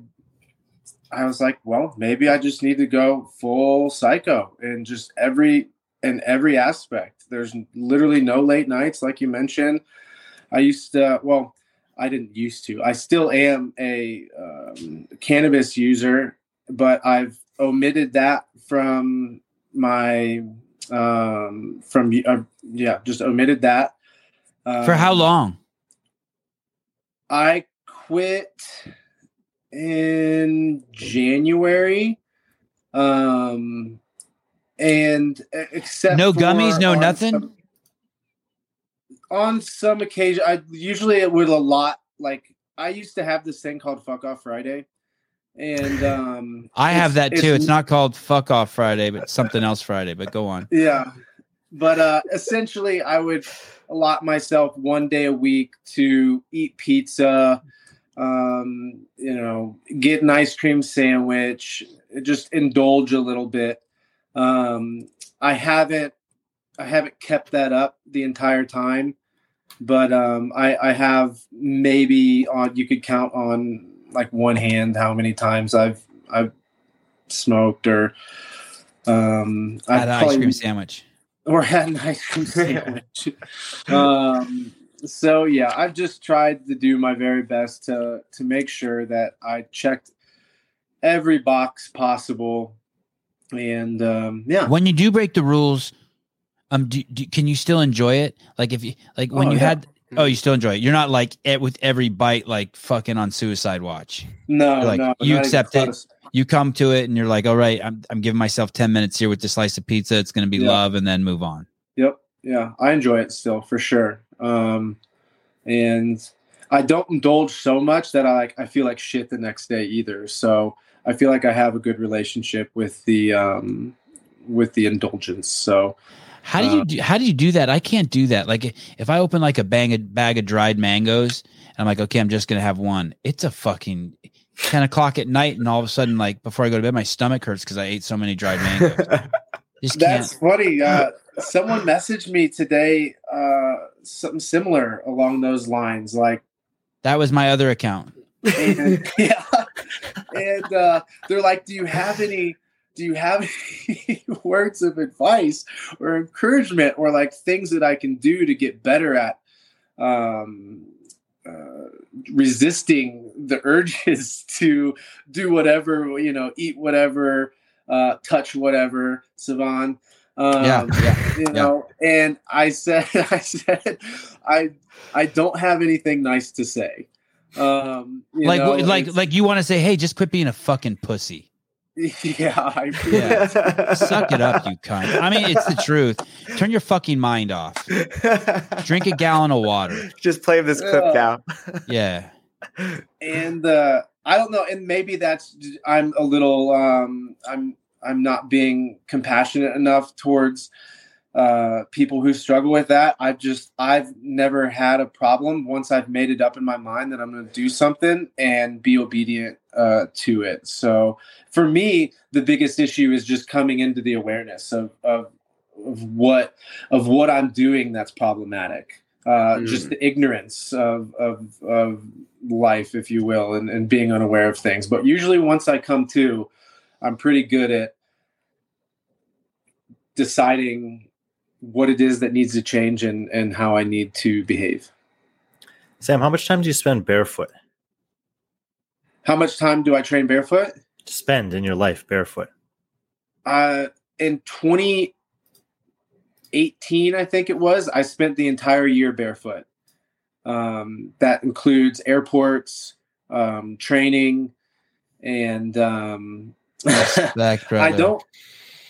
I was like, well, maybe I just need to go full psycho and just every in every aspect. There's literally no late nights, like you mentioned. I used to, well, I didn't used to. I still am a um, cannabis user, but I've omitted that from my um from uh, yeah just omitted that For how Um, long? I quit in January. Um, and except No gummies, no nothing? some- on some occasion, I usually it would a lot like I used to have this thing called Fuck Off Friday, and um, I have that too. It's not called fuck off Friday, but something else Friday. But go on. Yeah. But uh essentially I would allot myself one day a week to eat pizza, um, you know, get an ice cream sandwich, just indulge a little bit. Um I haven't I haven't kept that up the entire time, but um I I have maybe on you could count on like one hand how many times I've I've smoked or um Had an ice cream sandwich. or had an ice cream sandwich. um, so yeah, I've just tried to do my very best to to make sure that I checked every box possible, and um, yeah, When you do break the rules, um, do, do, can you still enjoy it? Like if you like when Oh, you yeah. had. Oh, you still enjoy it. You're not like it with every bite, like fucking on suicide watch. no, like, no, you accept it. You come to it and you're like, all right, I'm I'm giving myself ten minutes here with this slice of pizza. It's gonna be Yeah. love, and then move on. Yep, yeah, I enjoy it still for sure. Um, and I don't indulge so much that I like I feel like shit the next day either. So I feel like I have a good relationship with the um with the indulgence. So How do you Uh, do, how do you do that? I can't do that. Like if I open like a bag of bag of dried mangoes, and I'm like, okay, I'm just gonna have one. It's a fucking ten o'clock at night, and all of a sudden, like before I go to bed, my stomach hurts because I ate so many dried mangoes. That's funny. Uh, someone messaged me today, uh, something similar along those lines. Like, That was my other account. and, yeah, and uh, they're like, "Do you have any? Do you have any words of advice or encouragement, or like things that I can do to get better at um, uh, resisting the urges to do whatever you know, eat whatever, uh, touch whatever, Sevan?" Um, Yeah, yeah, you know and i said i said i i don't have anything nice to say um you Like know, like like you want to say, hey, just quit being a fucking pussy. yeah i Yeah. Suck it up, you cunt. I mean, it's the truth. Turn your fucking mind off. Drink a gallon of water. Just play this clip Yeah. now. Yeah. and uh i don't know and maybe that's i'm a little um i'm i'm not being compassionate enough towards uh people who struggle with that. I've just i've never had a problem. Once i've made it up in my mind that i'm going to do something and be obedient uh to it. So for me the biggest issue is just coming into the awareness of of of what of what i'm doing that's problematic. Uh Mm. just the ignorance of of of life if you will and, and being unaware of things. But usually once i come to i'm pretty good at deciding what it is that needs to change and and how i need to behave Sam, how much time do you spend barefoot? how much time do i train barefoot Spend in your life barefoot. uh in 2018 i think it was i spent the entire year barefoot um that includes airports um training and um Respect, I don't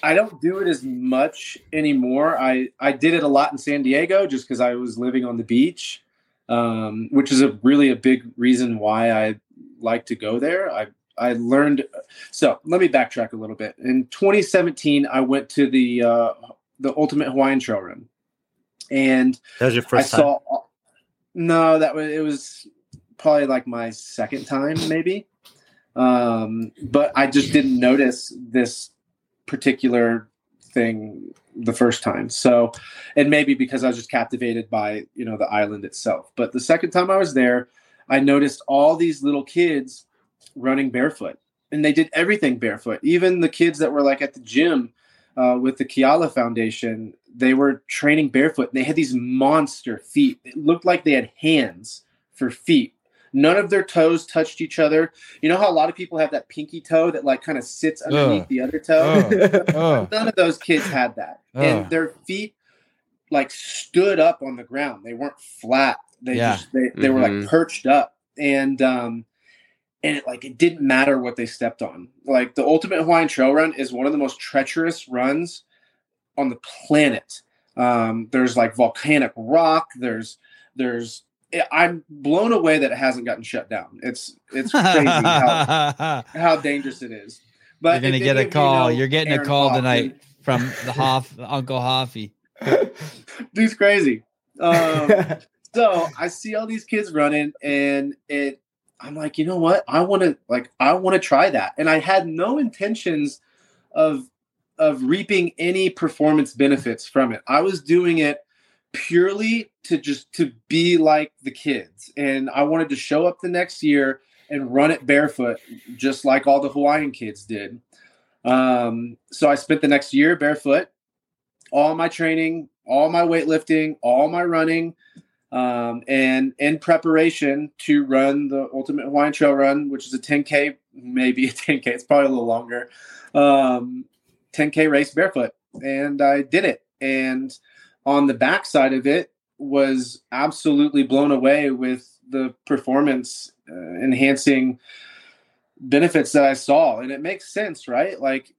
I don't do it as much anymore. I I did it a lot in San Diego just because I was living on the beach, um, which is a really a big reason why I like to go there. I I learned. So let me backtrack a little bit. In 2017, I went to the uh, the Ultimate Hawaiian Trail Run, and That was your first I time. saw. No, that was it was probably like my second time, maybe. Um, but I just didn't notice this particular thing the first time. So, and maybe because I was just captivated by you know the island itself. But the second time I was there, I noticed all these little kids running barefoot, and they did everything barefoot. Even the kids that were like at the gym uh, with the Kiala Foundation, they were training barefoot. And they had these monster feet. It looked like they had hands for feet. None of their toes touched each other. You know how a lot of people have that pinky toe that like kind of sits underneath Ugh. the other toe? Oh, None of those kids had that. Ugh. And their feet like stood up on the ground. They weren't flat. They Yeah. just they, they were like Mhm. perched up. And um and it like it didn't matter what they stepped on. Like the Ultimate Hawaiian Trail Run is one of the most treacherous runs on the planet. Um, there's like volcanic rock. There's there's I'm blown away that it hasn't gotten shut down. It's it's crazy how, how dangerous it is. But You're gonna get a you call. know You're getting a call Hoffman- tonight from the Hoff Uncle Hoffy. Dude's crazy. Um, so I see all these kids running, and it. I'm like, you know what? I want to like, I want to try that, and I had no intentions of of reaping any performance benefits from it. I was doing it purely to just to be like the kids, and I wanted to show up the next year and run it barefoot, just like all the Hawaiian kids did. Um, so I spent the next year barefoot, all my training, all my weightlifting, all my running, um, and in preparation to run the Ultimate Hawaiian Trail Run, which is a 10K, maybe a 10K, it's probably a little longer, um, 10K race barefoot. And I did it. And on the backside of it was absolutely blown away with the performance uh, enhancing benefits that I saw. And it makes sense, right? Like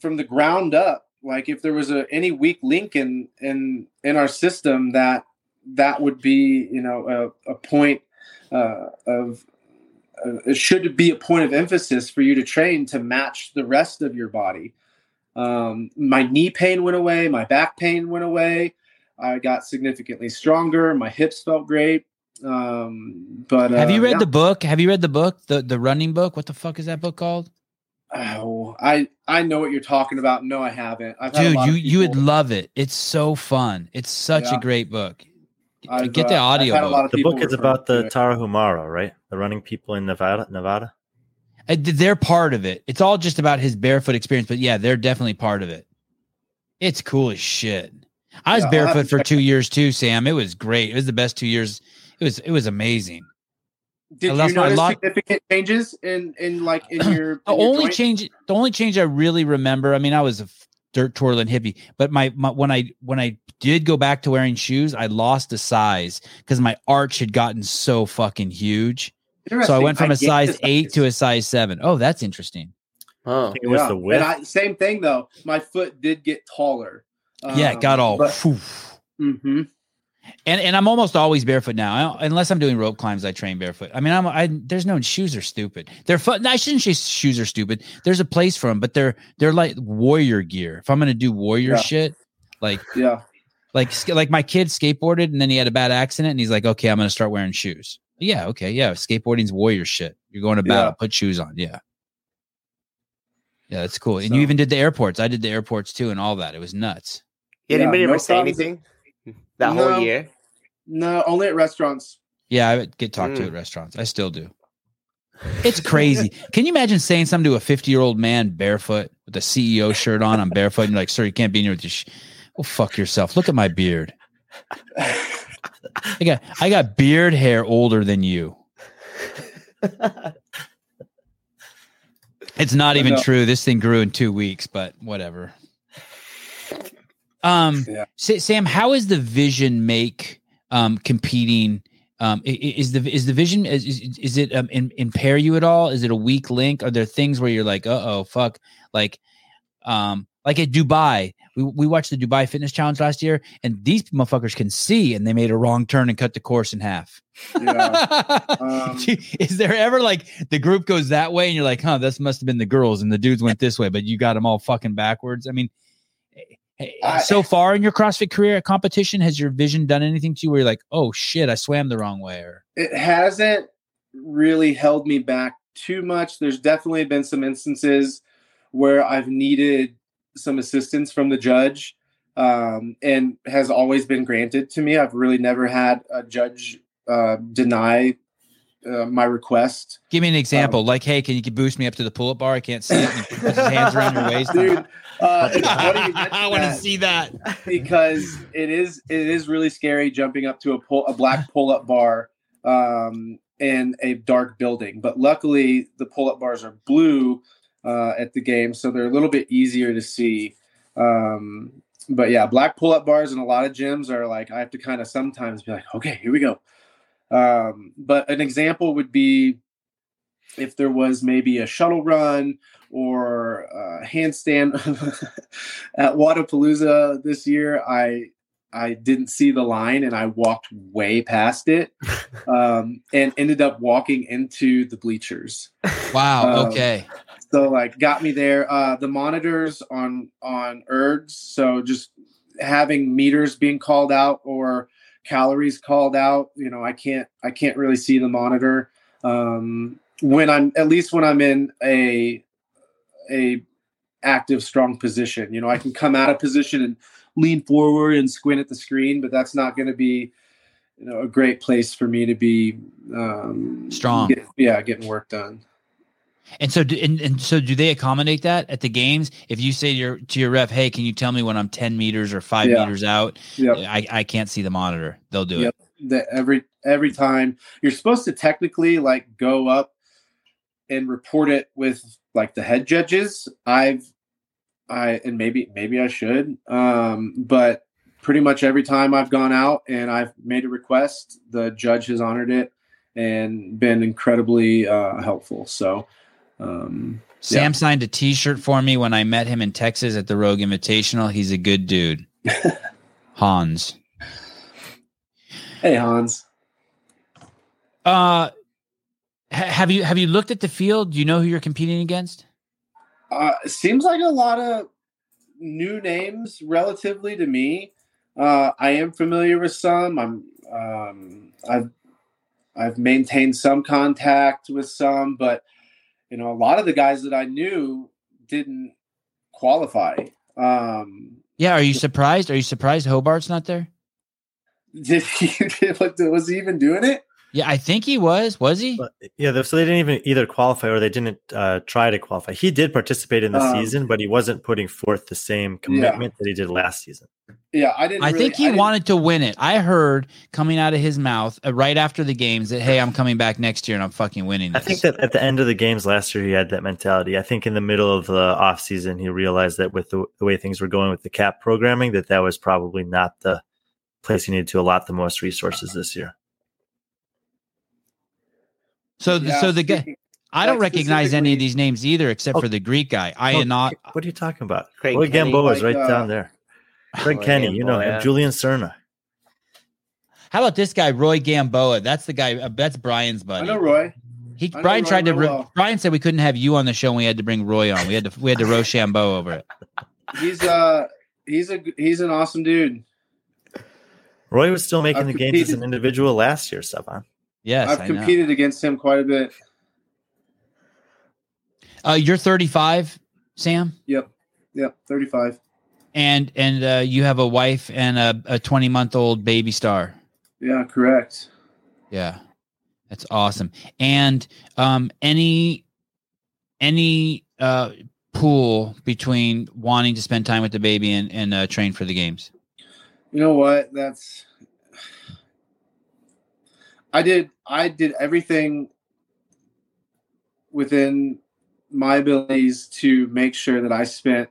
from the ground up, like if there was a any weak link in in in our system that that would be you know a, a point uh, of uh, it should be a point of emphasis for you to train to match the rest of your body um, my knee pain went away my back pain went away i got significantly stronger my hips felt great um, but Have you uh, read yeah. the book? Have you read the book? The the running book? What the fuck is that book called? Oh, I I know what you're talking about. No, I haven't. I've had Dude, you you would love it. It's so fun. It's such Yeah. a great book. I've, Get the uh, audio had book. The book is about the. Tarahumara, right? The running people in Nevada. Nevada. Uh, th- They're part of it. It's all just about his barefoot experience, but yeah, they're definitely part of it. It's cool as shit. I was Yeah, barefoot for two years too, Sam. It was great. It was the best two years. It was it was amazing. Did you notice lot- significant changes in in like in your The in your only joint? change, the only change I really remember. I mean, I was a dirt twirling hippie, but my, my when I when I did go back to wearing shoes, I lost a size because my arch had gotten so fucking huge. So I went from a size eight to a size seven. Oh, that's interesting. I Oh, think it was Yeah. the width. And I, same thing though. My foot did get taller. yeah, it got all. But, phew. Mhm. And and I'm almost always barefoot now. I don't, unless I'm doing rope climbs, I train barefoot. I mean, I'm I there's no shoes are stupid. They're fun. I shouldn't say shoes are stupid. There's a place for them, but they're they're like warrior gear. If I'm gonna do warrior Yeah. shit, like Yeah. like like my kid skateboarded and then he had a bad accident and he's like, okay, I'm gonna start wearing shoes. Yeah, okay, yeah. Skateboarding's warrior shit. You're going to battle, Yeah. put shoes on. Yeah. Yeah, that's cool. And So- you even did the airports. I did the airports too and all that. It was nuts. yeah, Yeah, anybody no ever say problems. anything that No. whole year? No, only at restaurants. Yeah, I would get talked to Mm. at restaurants. I still do. It's crazy. Can you imagine saying something to a 50 year old man barefoot with a CEO shirt on? I'm barefoot. And you're like, sir, you can't be in here with your. Sh-. Well, fuck yourself. Look at my beard. I got I got beard hair older than you. It's not even true. This thing grew in two weeks, but whatever. Um, Yeah. Sa- Sam, how is the Vision make um, competing? Um, is the is the Vision is is, is it um, in, impair you at all? Is it a weak link? Are there things where you're like, uh oh, fuck, like, um, like at Dubai, we we watched the Dubai Fitness Challenge last year, and these motherfuckers can see, and they made a wrong turn and cut the course in half. Yeah. Um, is there ever like the group goes that way and you're like, huh, this must have been the girls and the dudes went this way, but you got them all fucking backwards? I mean, eh, I- so far in your CrossFit career competition, has your vision done anything to you where you're like, oh shit, I swam the wrong way? Or it hasn't really held me back too much. There's definitely been some instances where I've needed some assistance from the judge, um, and has always been granted to me. I've really never had a judge uh, deny uh, my request. give me an example. Um, like, hey, can you boost me up to the pull up bar? I can't see it. And his hands around your waist. Dude, uh, I want to see that. because it is it is really scary jumping up to a pull a black pull up bar um, in a dark building. But luckily, the pull up bars are blue uh, at the game, so they're a little bit easier to see. Um, but yeah, black pull up bars in a lot of gyms are like I have to kind of sometimes be like, okay, here we go. Um, but an example would be if there was maybe a shuttle run or a handstand at Wodapalooza this year, I I didn't see the line and I walked way past it um, and ended up walking into the bleachers. Wow. Um, okay. So like got me there. Uh, the monitors on on ergs, so just having meters being called out or calories called out. You know, I can't I can't really see the monitor um, when I'm at least when I'm in a a active strong position. You know, I can come out of position and lean forward and squint at the screen, but that's not going to be you know a great place for me to be um, Strong. get- yeah, getting work done. And so, do, and, and so, do they accommodate that at the games? If you say to your to your ref, "Hey, can you tell me when I'm ten meters or five Yeah. meters out?" Yep. I, I can't see the monitor. They'll do Yep. it. that every every time you're supposed to technically like go up and report it with like the head judges i've i and maybe maybe i should um but pretty much every time i've gone out and i've made a request the judge has honored it and been incredibly uh helpful so um Sam signed a T-shirt for me when I met him in Texas at the Rogue Invitational. He's a good dude. Hans. hey hans Uh, ha- have you have you looked at the field? Do you know who you're competing against? Uh, it seems like a lot of new names relatively to me. Uh, I am familiar with some. I'm um, I've I've maintained some contact with some, but you know, a lot of the guys that I knew didn't qualify. Um, Yeah. Are you surprised? Are you surprised Hobart's not there? did he? Was he even doing it? Yeah, I think he was. Was he? But, yeah, so they didn't even either qualify or they didn't uh, try to qualify. He did participate in the Um, season, but he wasn't putting forth the same commitment that he did last season. Yeah, I didn't. I really- think he didn't- wanted to win it. I heard coming out of his mouth uh, right after the games that, "Hey, I'm coming back next year and I'm fucking winning." I think that at the end of the games last year, he had that mentality. I think in the middle of the off season, he realized that with the, the way things were going with the cap programming, that that was probably not the place he needed to allot the most resources this year. So. Yeah, so the guy. I don't like, recognize any of these names either, except Oh. for the Greek guy. I Oh, am not. What are you talking about? Craig Roy Kenny, Gamboa is right uh, down there. Craig Roy Kenny, you know him. yeah. Julian Cerna. How about this guy, Roy Gamboa? That's the guy. Uh, that's Brian's buddy. I know Roy. He I know Brian Roy tried to. re- well. Brian said we couldn't have you on the show. and We had to bring Roy on. We had to. We had to Rochambeau over it. He's uh he's a he's an awesome dude. Roy was still making I've the games as an individual last year, Sevan. Yes, I've I know. competed against him quite a bit. Uh, you're 35, Sam, Yep. Yep. 35. and and uh, you have a wife and a, a 20 month old baby star. Yeah, correct. Yeah, that's awesome. And um, any any uh pool between wanting to spend time with the baby and and uh, train for the games. You know what? That's I did I did everything within my abilities to make sure that I spent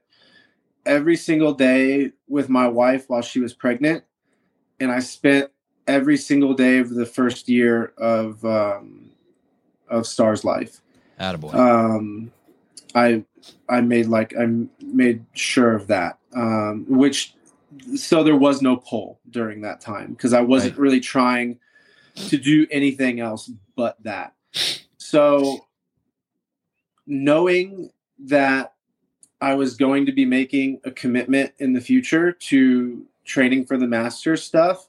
every single day with my wife while she was pregnant and I spent every single day of the first year of um, of Star's life. Attaboy. um i i made like i made sure of that um which so there was no pull during that time because i wasn't Right. really trying to do anything else but that. So knowing that i was going to be making a commitment in the future to training for the master stuff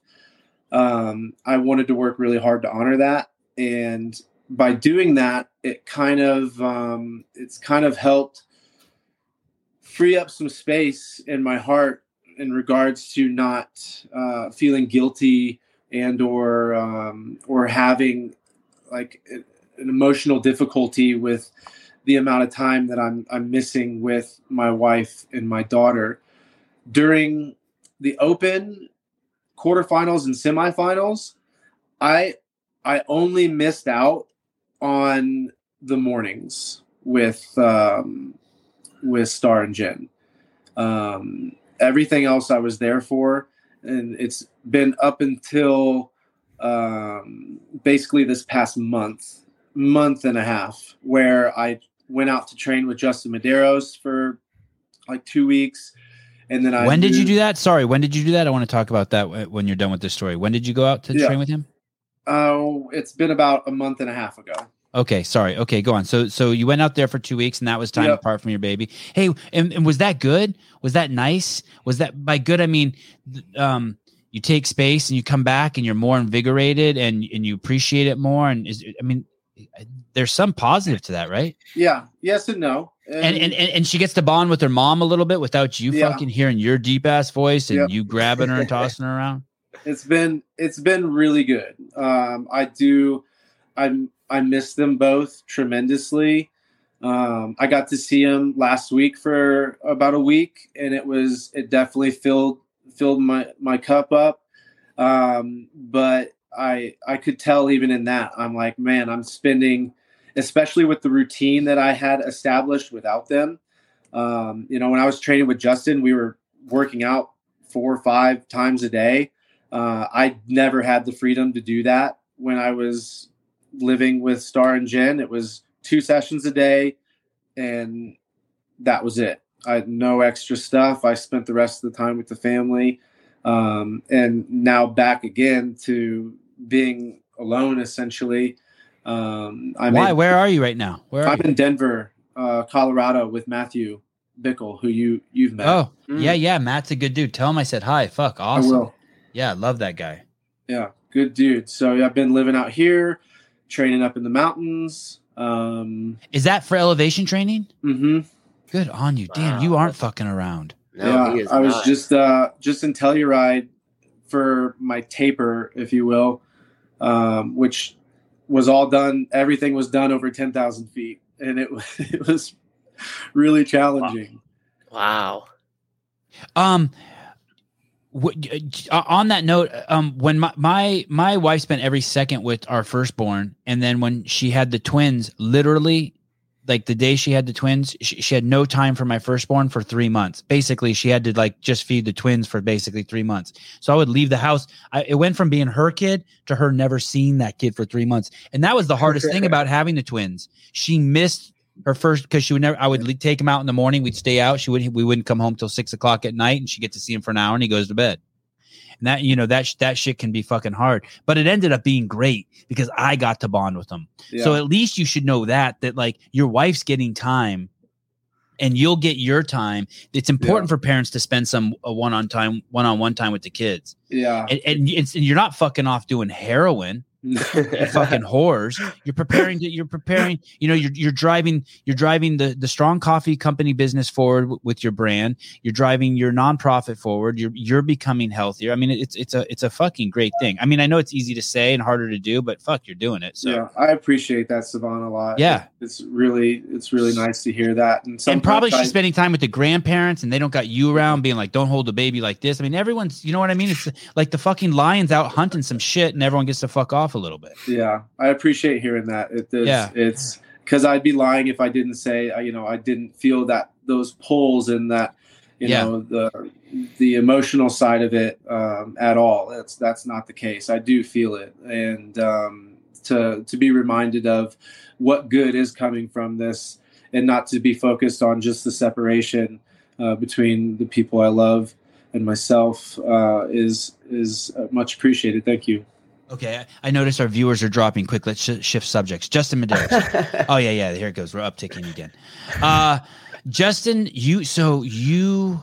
um i wanted to work really hard to honor that. And by doing that, it kind of um, it's kind of helped free up some space in my heart in regards to not uh, feeling guilty and or um, or having like an emotional difficulty with the amount of time that I'm I'm missing with my wife and my daughter during the open quarterfinals and semifinals. I I only missed out on the mornings with um, with Star and Jen. Um, everything else I was there for, and it's been up until um, basically this past month month and a half where I went out to train with Justin Medeiros for like two weeks. And then I when did you do that? Sorry, when did you do that? I want to talk about that when you're done with this story. When did you go out to Yeah. train with him? Oh, it's been about a month and a half ago. Okay, sorry. Okay, go on. So so you went out there for two weeks and that was time Yep. apart from your baby. Hey, and, and was that good? Was that nice? Was that by good I mean um you take space and you come back and you're more invigorated and and you appreciate it more and is I mean there's some positive to that, right? Yeah. Yes and no. And and and, and she gets to bond with her mom a little bit without you Yeah. fucking hearing your deep ass voice and Yep. you grabbing her and tossing her around. it's been it's been really good. Um, I do I I miss them both tremendously. Um, I got to see them last week for about a week, and it was it definitely filled filled my my cup up. Um, but I I could tell even in that I'm like, man, I'm spending, especially with the routine that I had established without them. Um, you know, when I was training with Justin, we were working out four or five times a day. Uh, I never had the freedom to do that when I was living with Star and Jen. It was two sessions a day, and that was it. I had no extra stuff. I spent the rest of the time with the family, um, and now back again to being alone essentially. Um, I'm Why? in, Where are you right now? Where are I'm you? in Denver, uh, Colorado, with Matthew Bickle, who you you've met. Oh, Mm. yeah, yeah. Matt's a good dude. Tell him I said hi. Fuck, I awesome. will. Yeah, love that guy. Yeah, good dude. So yeah, I've been living out here, training up in the mountains. Um, Is that for elevation training? hmm Good on you. Damn, Wow, you aren't fucking around. No, he yeah, is I was not. just uh, just in Telluride for my taper, if you will, um, which was all done. Everything was done over ten thousand feet, and it was it was really challenging. wow. Um, wh- uh, Uh, uh, on that note, uh, um, when my, my my wife spent every second with our firstborn, and then when she had the twins, literally, like the day she had the twins, she, she had no time for my firstborn for three months. Basically, she had to like just feed the twins for basically three months. So I would leave the house. I, it went from being her kid to her never seeing that kid for three months, and that was the hardest thing about having the twins. She missed her first because she would never. I would take him out in the morning. We'd stay out. She would. We wouldn't come home till six o'clock at night, and she get to see him for an hour, and he goes to bed. And that you know that that shit can be fucking hard, but it ended up being great because I got to bond with them. Yeah. So at least you should know that that like your wife's getting time, and you'll get your time. It's important for parents to spend some one on time, one on one time with the kids, yeah, and, and, it's, and you're not fucking off doing heroin fucking whores. You're preparing to, you're preparing, you know, you're you're driving you're driving the the strong coffee company business forward w- with your brand. You're driving your nonprofit forward. You're you're becoming healthier. I mean, it's it's a it's a fucking great thing. I mean, I know it's easy to say and harder to do, but fuck, you're doing it. So yeah, I appreciate that, Sevan, a lot. Yeah. It's really it's really nice to hear that. And, and probably she's spending time with the grandparents and they don't got you around being like, don't hold the baby like this. I mean, everyone's, you know what I mean? It's like the fucking lions out hunting some shit and everyone gets to fuck off a little bit. Yeah, I appreciate hearing that. It, it's, Yeah. it's because I'd be lying if I didn't say, you know, I didn't feel that those pulls and that, you Yeah. know, the the emotional side of it um, at all. That's that's not the case. I do feel it, and um, to to be reminded of what good is coming from this, and not to be focused on just the separation uh, between the people I love and myself uh, is is uh, much appreciated. Thank you. Okay. I, I noticed our viewers are dropping quick. Let's sh- shift subjects. Justin Medeiros. oh yeah, yeah. Here it goes. We're upticking again. Uh, Justin, you so you,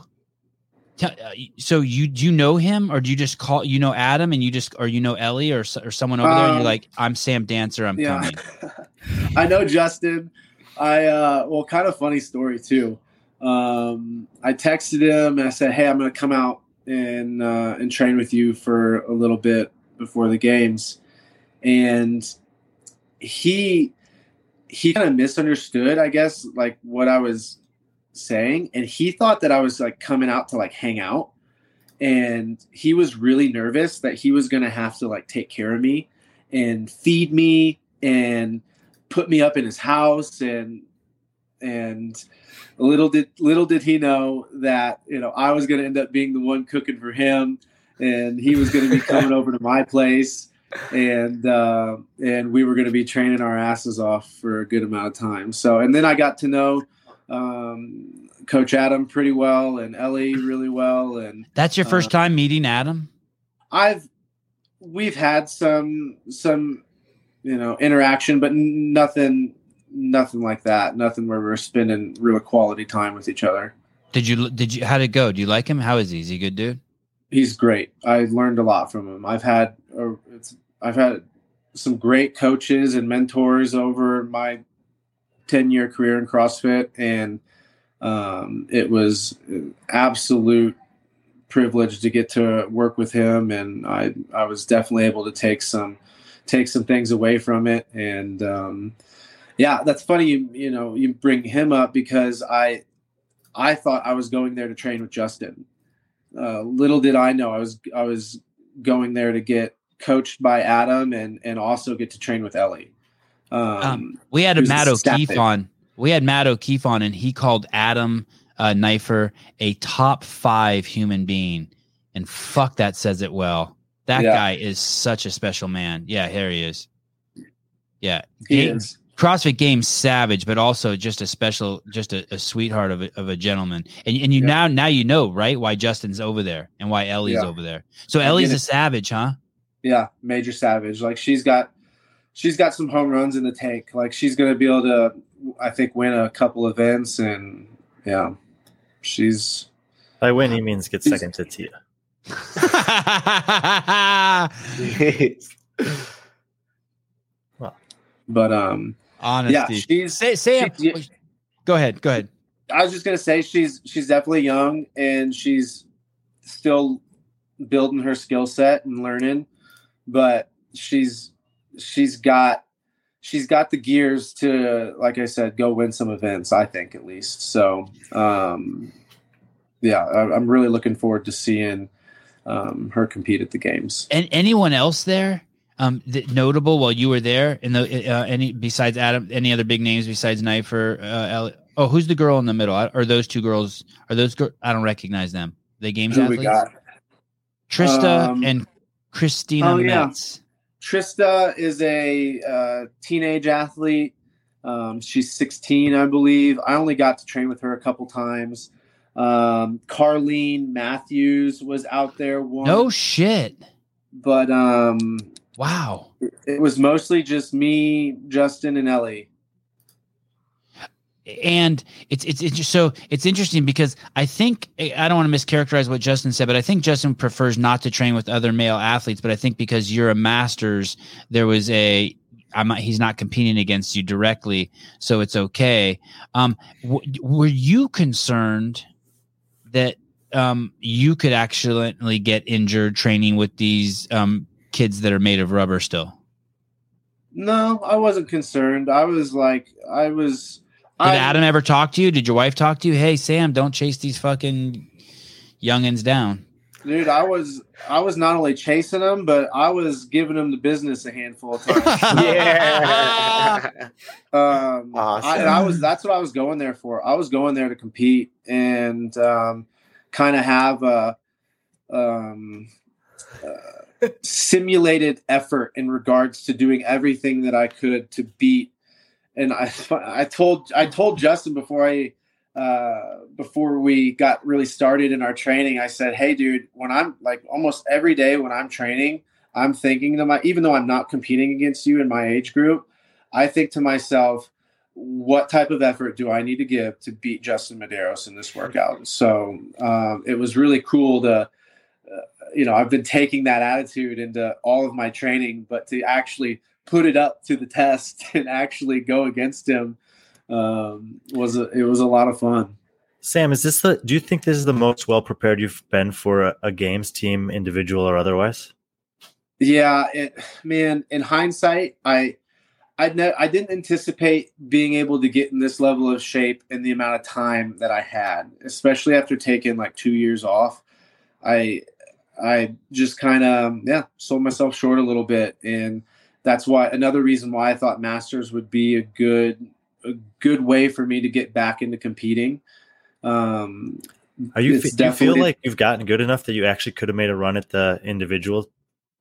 te- uh, so you do you know him or do you just call you know Adam and you just or you know Ellie or or someone over there and you're Um, like I'm Sam Dancer I'm yeah. coming. I know Justin. I uh well kind of funny story too. Um I texted him and I said, Hey, I'm gonna come out and uh and train with you for a little bit before the games. And he he kind of misunderstood, I guess, like what I was saying. And he thought that I was like coming out to like hang out. And he was really nervous that he was gonna have to like take care of me and feed me and put me up in his house and and little did little did he know that you know I was going to end up being the one cooking for him and he was going to be coming over to my place and uh, and we were going to be training our asses off for a good amount of time. So, and then I got to know um, Coach Adam pretty well and Ellie really well, and That's your first Uh, time meeting Adam? I've we've had some some you know interaction, but nothing nothing like that. Nothing where we're spending real quality time with each other. Did you did you how did it go? Do you like him? How is he? Is he a good dude? He's great. I learned a lot from him. I've had it's I've had some great coaches and mentors over my ten year career in CrossFit, and um, it was an absolute privilege to get to work with him. And I I was definitely able to take some take some things away from it. And um, yeah, that's funny. You you know you bring him up because I I thought I was going there to train with Justin uh, little did I know I was I was going there to get coached by Adam and and also get to train with Ellie. Um, Um, We had a Matt O'Keefe there? on. We had Matt O'Keefe on, and he called Adam uh, Neiffer a top five human being. And fuck, that says it well. That Yeah. guy is such a special man. Yeah, here he is. Yeah, he Game- is. CrossFit Games savage, but also just a special, just a, a sweetheart of a, of a gentleman. And and you Yeah. now now you know right why Justin's over there and why Ellie's Yeah. over there. So I Ellie's a savage, huh? Yeah, major savage. Like she's got she's got some home runs in the tank. Like she's gonna be able to I think win a couple events and yeah. She's By win, he means get second to Tia. but um Honesty. yeah, she's say say she's- go ahead, go ahead. I was just gonna say she's she's definitely young and she's still building her skill set and learning, but she's she's got she's got the gears to like I said go win some events. I think at least. So um, yeah, I, I'm really looking forward to seeing um, her compete at the games. And anyone else there? Um, that notable while you were there, in the uh, any besides Adam, any other big names besides Neiffer? Uh, Ellie? Oh, who's the girl in the middle? Are those two girls? Are those? Gir- I don't recognize them. They games Who athletes. we got? Trista Um, and Christina oh, yeah. Metz. Trista is a uh, teenage athlete. Um, she's 16, I believe. I only got to train with her a couple times. Um, Carlene Matthews was out there once, No shit. but um, Wow. it was mostly just me, Justin, and Ellie. and it's it's it's just so it's interesting because I think I don't want to mischaracterize what Justin said, but I think Justin prefers not to train with other male athletes. But I think because you're a masters, there was a not, he's not competing against you directly, so it's okay. Um, w- were you concerned that um, you could accidentally get injured training with these um, kids that are made of rubber still? No, I wasn't concerned. I was like, I was. Did I, Adam ever talk to you? Did your wife talk to you? Hey, Sam, don't chase these fucking youngins down. Dude, I was, I was not only chasing them, but I was giving them the business a handful of times. yeah. Um, Awesome. I, and I was that's what I was going there for. I was going there to compete and um, kind of have a um, uh, simulated effort in regards to doing everything that I could to beat. And I I told I told Justin before I uh, before we got really started in our training, I said, "Hey, dude, when I'm like almost every day when I'm training, I'm thinking to my even though I'm not competing against you in my age group." I think to myself, what type of effort do I need to give to beat Justin Medeiros in this workout? So um, it was really cool to, uh, you know, I've been taking that attitude into all of my training, but to actually put it up to the test and actually go against him um, was a, it was a lot of fun. Sam, is this the? Do you think this is the most well prepared you've been for a, a games team, individual or otherwise? Yeah, it, man. In hindsight, I I ne- I didn't anticipate being able to get in this level of shape in the amount of time that I had, especially after taking like two years off. I I just kind of yeah sold myself short a little bit, and that's why another reason why I thought Masters would be a good a good way for me to get back into competing. Um, Are you? It's fe- Do you feel like you've gotten good enough that you actually could have made a run at the individual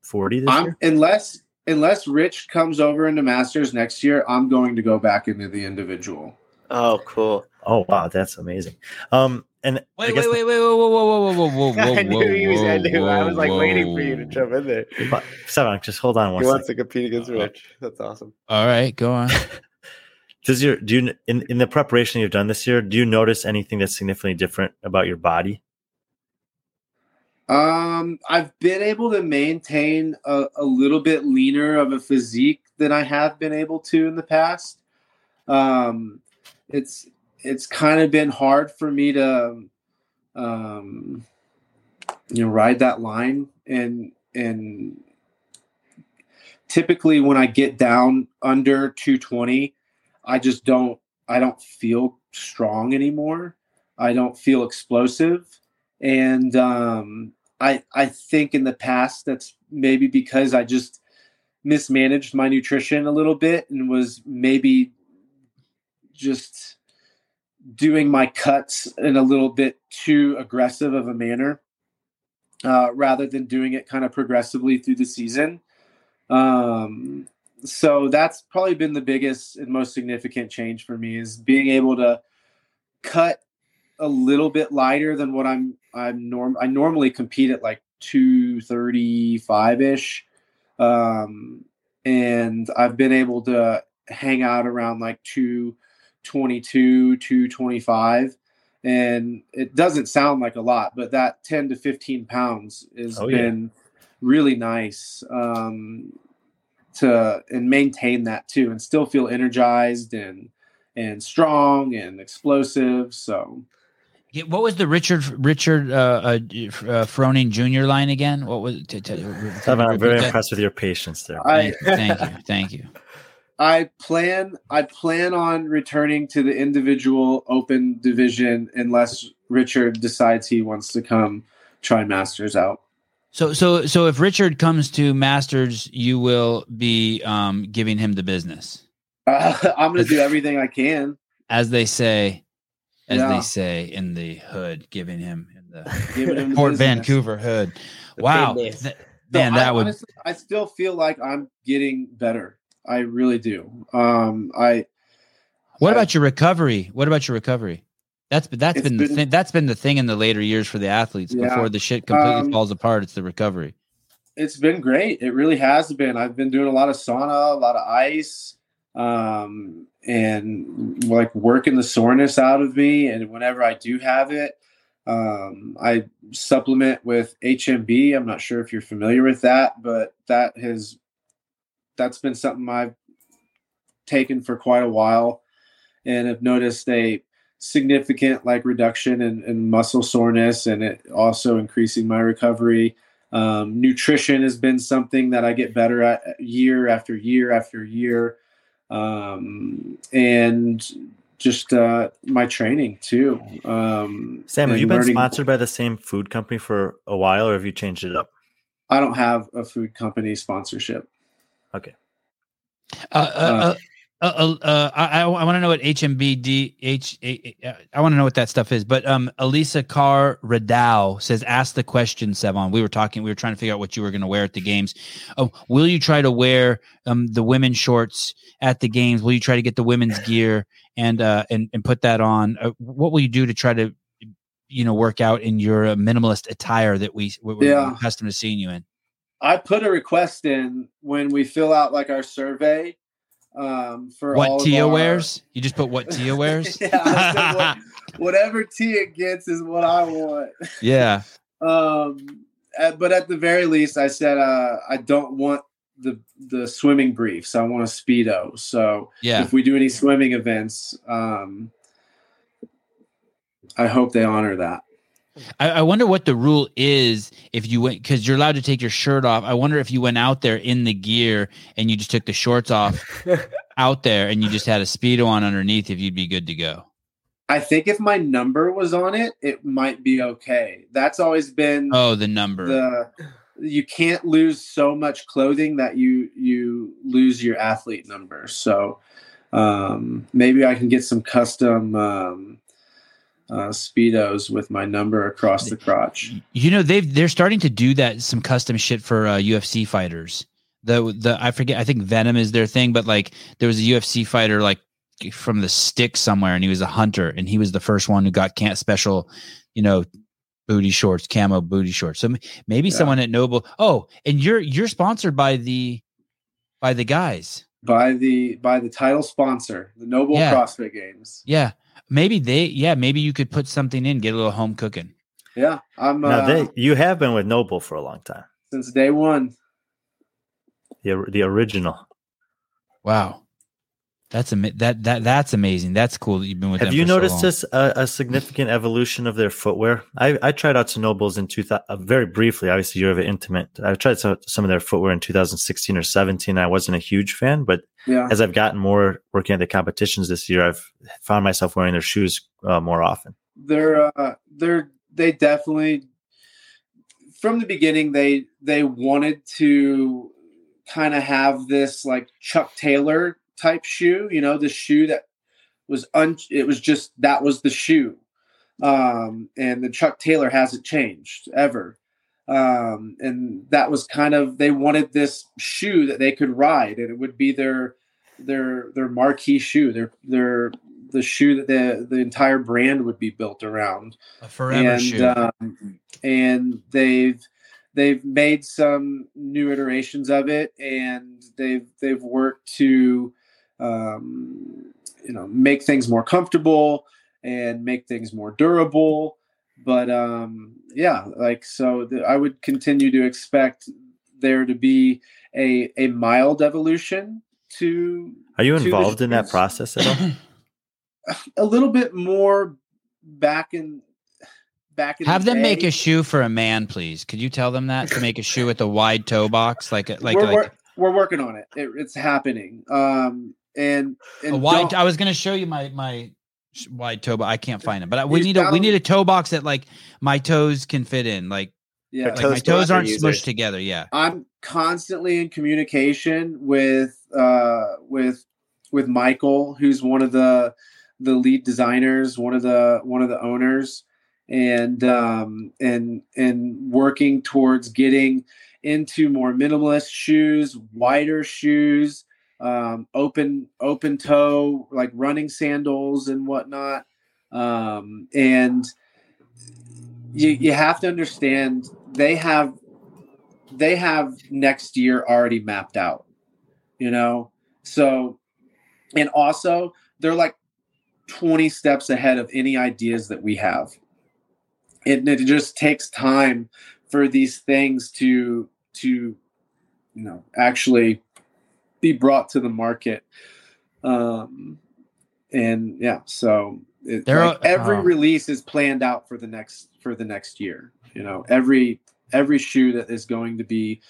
40 this I'm year? unless unless Rich comes over into Masters next year, I'm going to go back into the individual. Oh, cool. Oh wow, that's amazing. Um, and I Wait, guess wait, wait, wait, whoa, whoa, whoa, whoa, whoa, whoa, whoa, I knew he was. I whoa, knew. I was like whoa, waiting for you to whoa. jump in there. the- but- Sevan, just hold on one He wants second. to compete against Rich. That's awesome. All right, go on. Does your do you in in the preparation you've done this year? Do you notice anything that's significantly different about your body? Um, I've been able to maintain a, a little bit leaner of a physique than I have been able to in the past. Um, it's it's kind of been hard for me to, um, you know, ride that line and and typically when I get down under 220, I just don't I don't feel strong anymore. I don't feel explosive and um, I I think in the past that's maybe because I just mismanaged my nutrition a little bit and was maybe just doing my cuts in a little bit too aggressive of a manner uh, rather than doing it kind of progressively through the season. Um, so that's probably been the biggest and most significant change for me is being able to cut a little bit lighter than what I'm I'm norm I normally compete at like 235 ish. Um and I've been able to hang out around like 222, 225. And it doesn't sound like a lot, but that 10 to 15 pounds has Oh, yeah. been really nice um, to and maintain that too, and still feel energized and and strong and explosive. So Yeah, what was the Richard Richard uh, uh, uh, Froning Jr. line again? What was? T- t- Sevan, I'm very repeat impressed with your patience there. I Thank, thank you, thank you. I plan I plan on returning to the individual open division unless Richard decides he wants to come try Masters out. So, so, so, if Richard comes to Masters, you will be um, giving him the business, Uh, I'm going to do everything I can. as they say, as Yeah. they say in the hood, giving him in the Giving him Port business. Vancouver hood. The Wow. Th- So man, I that would. honestly, I still feel like I'm getting better. I really do. Um, I What I- about your recovery? What about your recovery? That's been that's It's been the been- thing. That's been the thing in the later years for the athletes. Yeah. Before the shit completely Um, falls apart, it's the recovery. it's been great. It really has been. I've been doing a lot of sauna, a lot of ice, um, and like working the soreness out of me. And whenever I do have it, um, I supplement with HMB. I'm not sure if you're familiar with that, but that has that's been something I've taken for quite a while, and have noticed a significant like reduction in, in muscle soreness, and it also increasing my recovery. Um, nutrition has been something that I get better at year after year after year. Um, and just uh, my training too. Um, Sam, have you been learning- sponsored by the same food company for a while, or have you changed it up? I don't have a food company sponsorship. Okay. Uh, uh, uh, uh, uh, I, I want to know what HMBD H. uh, want to know what that stuff is. But um, Elisa Carr Radau says, "Ask the question, Sevan. We were talking. We were trying to figure out what you were going to wear at the games. Oh, will you try to wear um the women's shorts at the games? Will you try to get the women's gear and uh and and put that on? Uh, what will you do to try to you know work out in your uh, minimalist attire that we we're Yeah. accustomed to seeing you in? I put a request in when we fill out like our survey um, for What Tia our- wears? You just put what Tia wears? yeah, what, whatever Tia gets is what I want. yeah. Um, uh, but at the very least, I said uh, I don't want the the swimming briefs. I want a speedo. So Yeah. if we do any swimming events, um, I hope they honor that. I, I wonder what the rule is if you went because you're allowed to take your shirt off. I wonder if you went out there in the gear and you just took the shorts off out there and you just had a speedo on underneath, if you'd be good to go. I think if my number was on it, it might be okay. That's always been Oh, the number. the you can't lose so much clothing that you you lose your athlete number. So um, maybe I can get some custom um, uh, speedos with my number across the crotch. You know they've they're starting to do that some custom shit for uh, UFC fighters. The the I forget I think Venum is their thing, but like there was a UFC fighter like from the stick somewhere, and he was a hunter, and he was the first one who got can't special, you know, booty shorts, camo booty shorts. So maybe Yeah. someone at NOBULL. Oh, and you're you're sponsored by the by the guys. by the by the title sponsor, the NOBULL Yeah. CrossFit Games. Yeah, maybe they. Yeah, maybe you could put something in, get a little home cooking. Yeah, I'm now uh, they you have been with NOBULL for a long time. since day one. The the original. Wow, that's ama- that that that's amazing. That's cool that you've been with. Have them you for so noticed long. this uh, a significant evolution of their footwear? I, I tried out to NOBULLs in two thousand uh, very briefly. Obviously, you're of an intimate. I tried some, some of their footwear in 2016 or 17. I wasn't a huge fan, but Yeah, as I've gotten more working at the competitions this year, I've found myself wearing their shoes uh, more often. they're uh, they're they definitely from the beginning they they wanted to kind of have this like Chuck Taylor type shoe, you know, the shoe that was un it was just that was the shoe. Um and the Chuck Taylor hasn't changed ever. Um and that was kind of they wanted this shoe that they could ride and it would be their their their marquee shoe, their their the shoe that the the entire brand would be built around a forever and shoe? um, and they've they've made some new iterations of it and they've they've worked to um, you know make things more comfortable and make things more durable but um yeah like so the, i would continue to expect there to be a a mild evolution to Are you to the involved in that process at all? a little bit more back in back in Have the them make a shoe for a man, please. Could you tell them that to make a shoe with a wide toe box, like a, like we're, like we're, we're working on it. It- It's happening. Um, and and wide? I was going to show you my my sh- wide toe, but I can't find it. But I, we need a we need a toe box that like my toes can fit in. Like yeah, like toe my toes aren't users. smushed together. Yeah. I'm constantly in communication with uh, with with Michael, who's one of the the lead designers, one of the one of the owners, and um, and and working towards getting into more minimalist shoes, wider shoes, um, open open toe like running sandals and whatnot, um, and you you have to understand they have they have next year already mapped out you know? So and also they're like 20 steps ahead of any ideas that we have. And it just takes time for these things to to you know actually be brought to the market um and yeah so it, like are- every oh. release is planned out for the next for the next year you know every every shoe that is going to be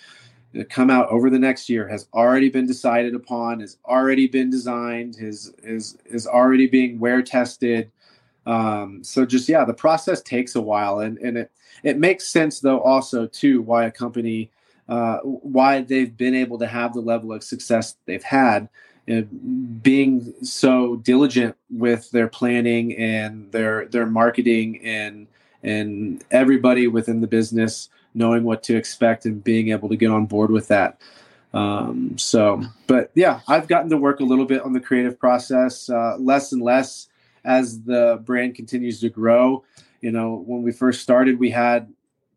to come out over the next year has already been decided upon has already been designed is is is already being wear tested um so just yeah the process takes a while and and it it makes sense though also too why a company uh why they've been able to have the level of success they've had and being so diligent with their planning and their their marketing and and everybody within the business knowing what to expect and being able to get on board with that. Um, so but yeah i've gotten to work a little bit on the creative process uh, less and less as the brand continues to grow. You know when we first started we had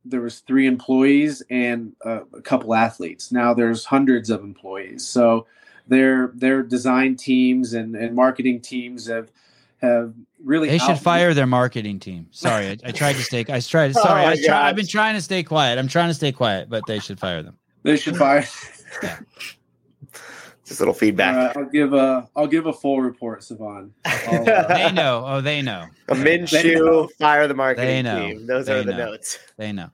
there was three employees and a, a couple athletes now there's hundreds of employees so their their design teams and, and marketing teams have have really They should fire their marketing team. Sorry, I, I tried to stay. i tried oh sorry oh I try, i've been trying to stay quiet. I'm trying to stay quiet, but they should fire them. they should fire Just a little feedback. Uh, I'll give a I'll give a full report, Sevan. Uh, They know. Oh, they know. a Minshew, fire the market, They know. team. Those They are the know. notes. They know.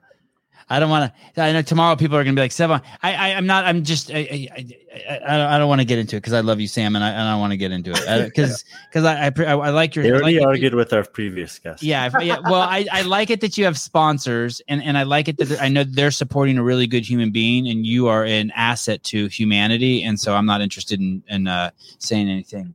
I don't want to. I know tomorrow people are going to be like Sevan. I, I, I'm not. I'm just. I, I, I, I don't, I don't want to get into it because I love you, Sam, and I, and I don't want to get into it uh, because because I, I, I, I like your. They already like argued with our previous guest. Yeah, yeah. Well, I, I like it that you have sponsors, and, and I like it that I know they're supporting a really good human being, and you are an asset to humanity. And so I'm not interested in in uh, saying anything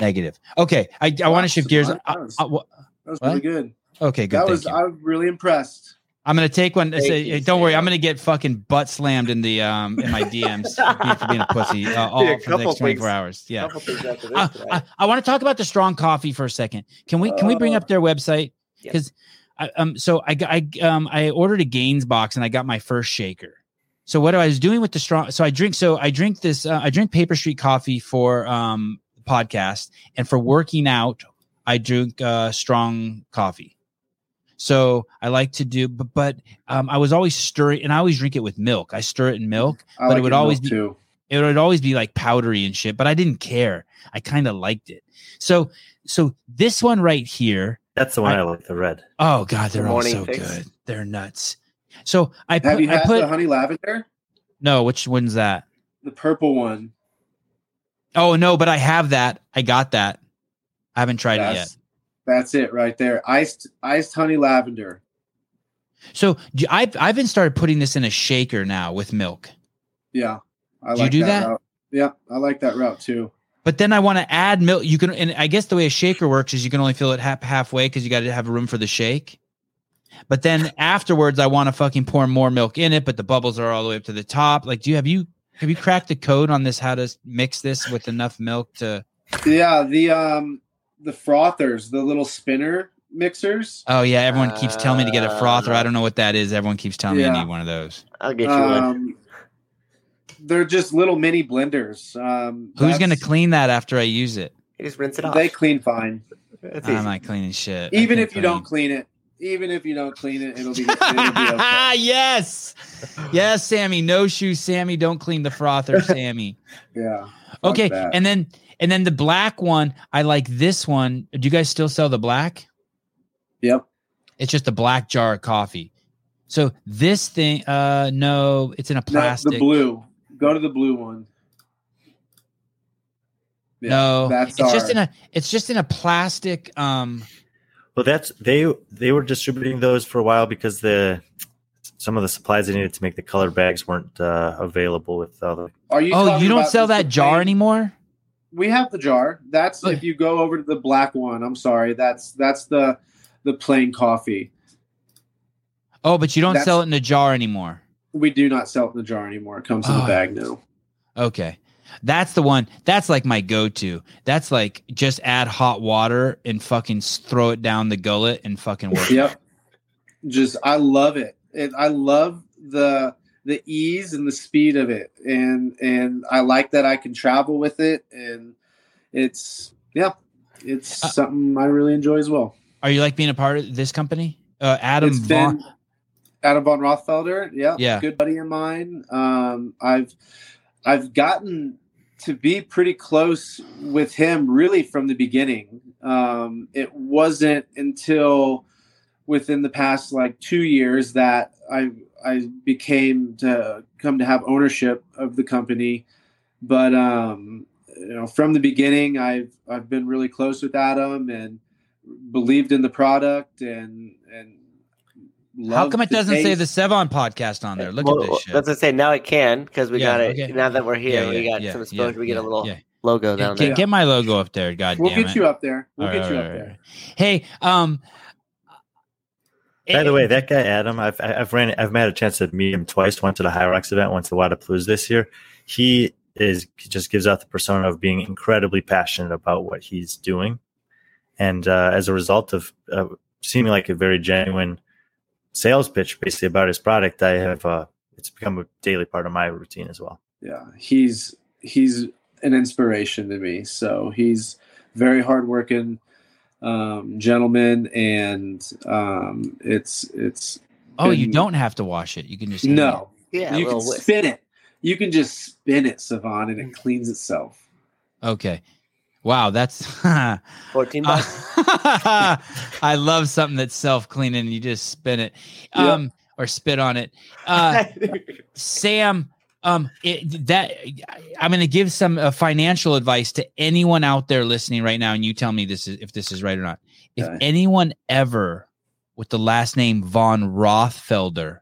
negative. Okay, I, I want to shift gears. That was- I- uh, uh, wha- That was What? really good. Okay, good. that thank was you. I was really impressed. I'm gonna take one. Say- don't worry, I'm gonna get fucking butt slammed in the um in my DMs for being- a pussy uh, all Dude, for the next 24 things. hours. Yeah. Couple things after this Uh. I, I want to talk about the strong coffee for a second. Can we can we bring up their website? Because I, um so I I um I ordered a Gaines box and I got my first shaker. So what do I was doing with the strong so I drink so I drink this uh, I drink Paper Street coffee for um podcast and for working out I drink uh strong coffee. So I like to do but, but um I was always stirring and I always drink it with milk. I stir it in milk I But it would always be- too. it would always be like powdery and shit, but I didn't care. I kind of liked it. So so this one right here, That's the one I- I, like, the red. oh god, they're all so fix. good. They're nuts. So I Have put you I had put the honey lavender? no, which one's that? The purple one. Oh no, but I have that. I got that. I haven't tried it yet. That's, it right there. Iced iced honey lavender. So I've I've been started putting this in a shaker now with milk. Yeah. I Do you do that? route. Yeah, I like that route too. But then I want to add milk. You can, and I guess the way a shaker works is you can only fill it half halfway because you got to have room for the shake. But then afterwards, I want to fucking pour more milk in it, but the bubbles are all the way up to the top. Like, do you have you have you cracked the code on this? How to mix this with enough milk to? Yeah, the um the frothers, the little spinner mixers. Oh yeah, everyone keeps telling me to get a frother. I Uh, don't know what that is. Everyone keeps telling me I need one of those. I'll get you one. Um, they're just little mini blenders. Um, Who's gonna clean that after I use it? You just rinse it off. They clean fine. That's I'm easy. not cleaning shit. Even if you don't clean it, even if you don't clean it, it'll be, it'll be okay. yes, yes, Sammy. No shoes, Sammy. Don't clean the frother, Sammy. Yeah. Okay, that. and then and then the black one, I like this one. Do you guys still sell the black? Yep. It's just a black jar of coffee. So this thing, uh, no, it's in a No, plastic. the blue. Go to the blue one. Yeah, no, that's it's just in a, it's just in a plastic. Um, Well, that's they they were distributing those for a while because the some of the supplies they needed to make the color bags weren't uh, available with all the. Are you? oh, you don't sell that jar plain- anymore? We have the jar. That's if you go over to the black one. I'm sorry. That's that's the the plain coffee. Oh, but you don't That's- sell it in a jar anymore. We do not sell it in the jar anymore. It comes in a ah. bag now. Okay. That's the one. That's like my go-to. That's like just add hot water and fucking throw it down the gullet and fucking work. Yep. Just I love it. it. I love the the ease and the speed of it, and and I like that I can travel with it, and it's yeah, it's Uh, something I really enjoy as well. Are you like being a part of this company? Uh, Adam It's Vaughn. been Adam von Rothfelder, yeah, Yeah. good buddy of mine. Um, I've I've gotten to be pretty close with him really from the beginning. Um, it wasn't until within the past like two years that I I became to come to have ownership of the company. But um, you know, from the beginning, I've I've been really close with Adam and believed in the product and and. How come it doesn't say the Sevan podcast on there? Look Well, at this shit. That's what I say. Now it can because we Yeah, got it. okay. Now that we're here, Yeah, we got yeah, some yeah, exposure. we get yeah, a little yeah. logo down Get, there. get my logo up there, god We'll damn get it. you up there. We'll All get right, you all up right, there. all right. Hey, um By the way, that guy Adam, I've I've ran I've had a chance to meet him twice. Went to the HYROX event, went to the Wodapalooza this year. He is he just gives out the persona of being incredibly passionate about what he's doing, and uh, as a result of uh, seeming like a very genuine sales pitch, basically about his product, I have uh, it's become a daily part of my routine as well. Yeah, he's he's an inspiration to me. So he's very hardworking um, gentleman, and um, it's it's oh, you don't have to wash it. You can just hang no. yeah, you can whisk. spin it. You can just spin it, Sevan, and it cleans itself. Okay. Wow, that's Fourteen Uh, bucks. I love something that's self cleaning you just spin it. Yep. Um or spit on it. Uh Sam, um, it, that I'm going to give some uh, financial advice to anyone out there listening right now, and you tell me this is if this is right or not. If Okay. anyone ever with the last name von Rothfelder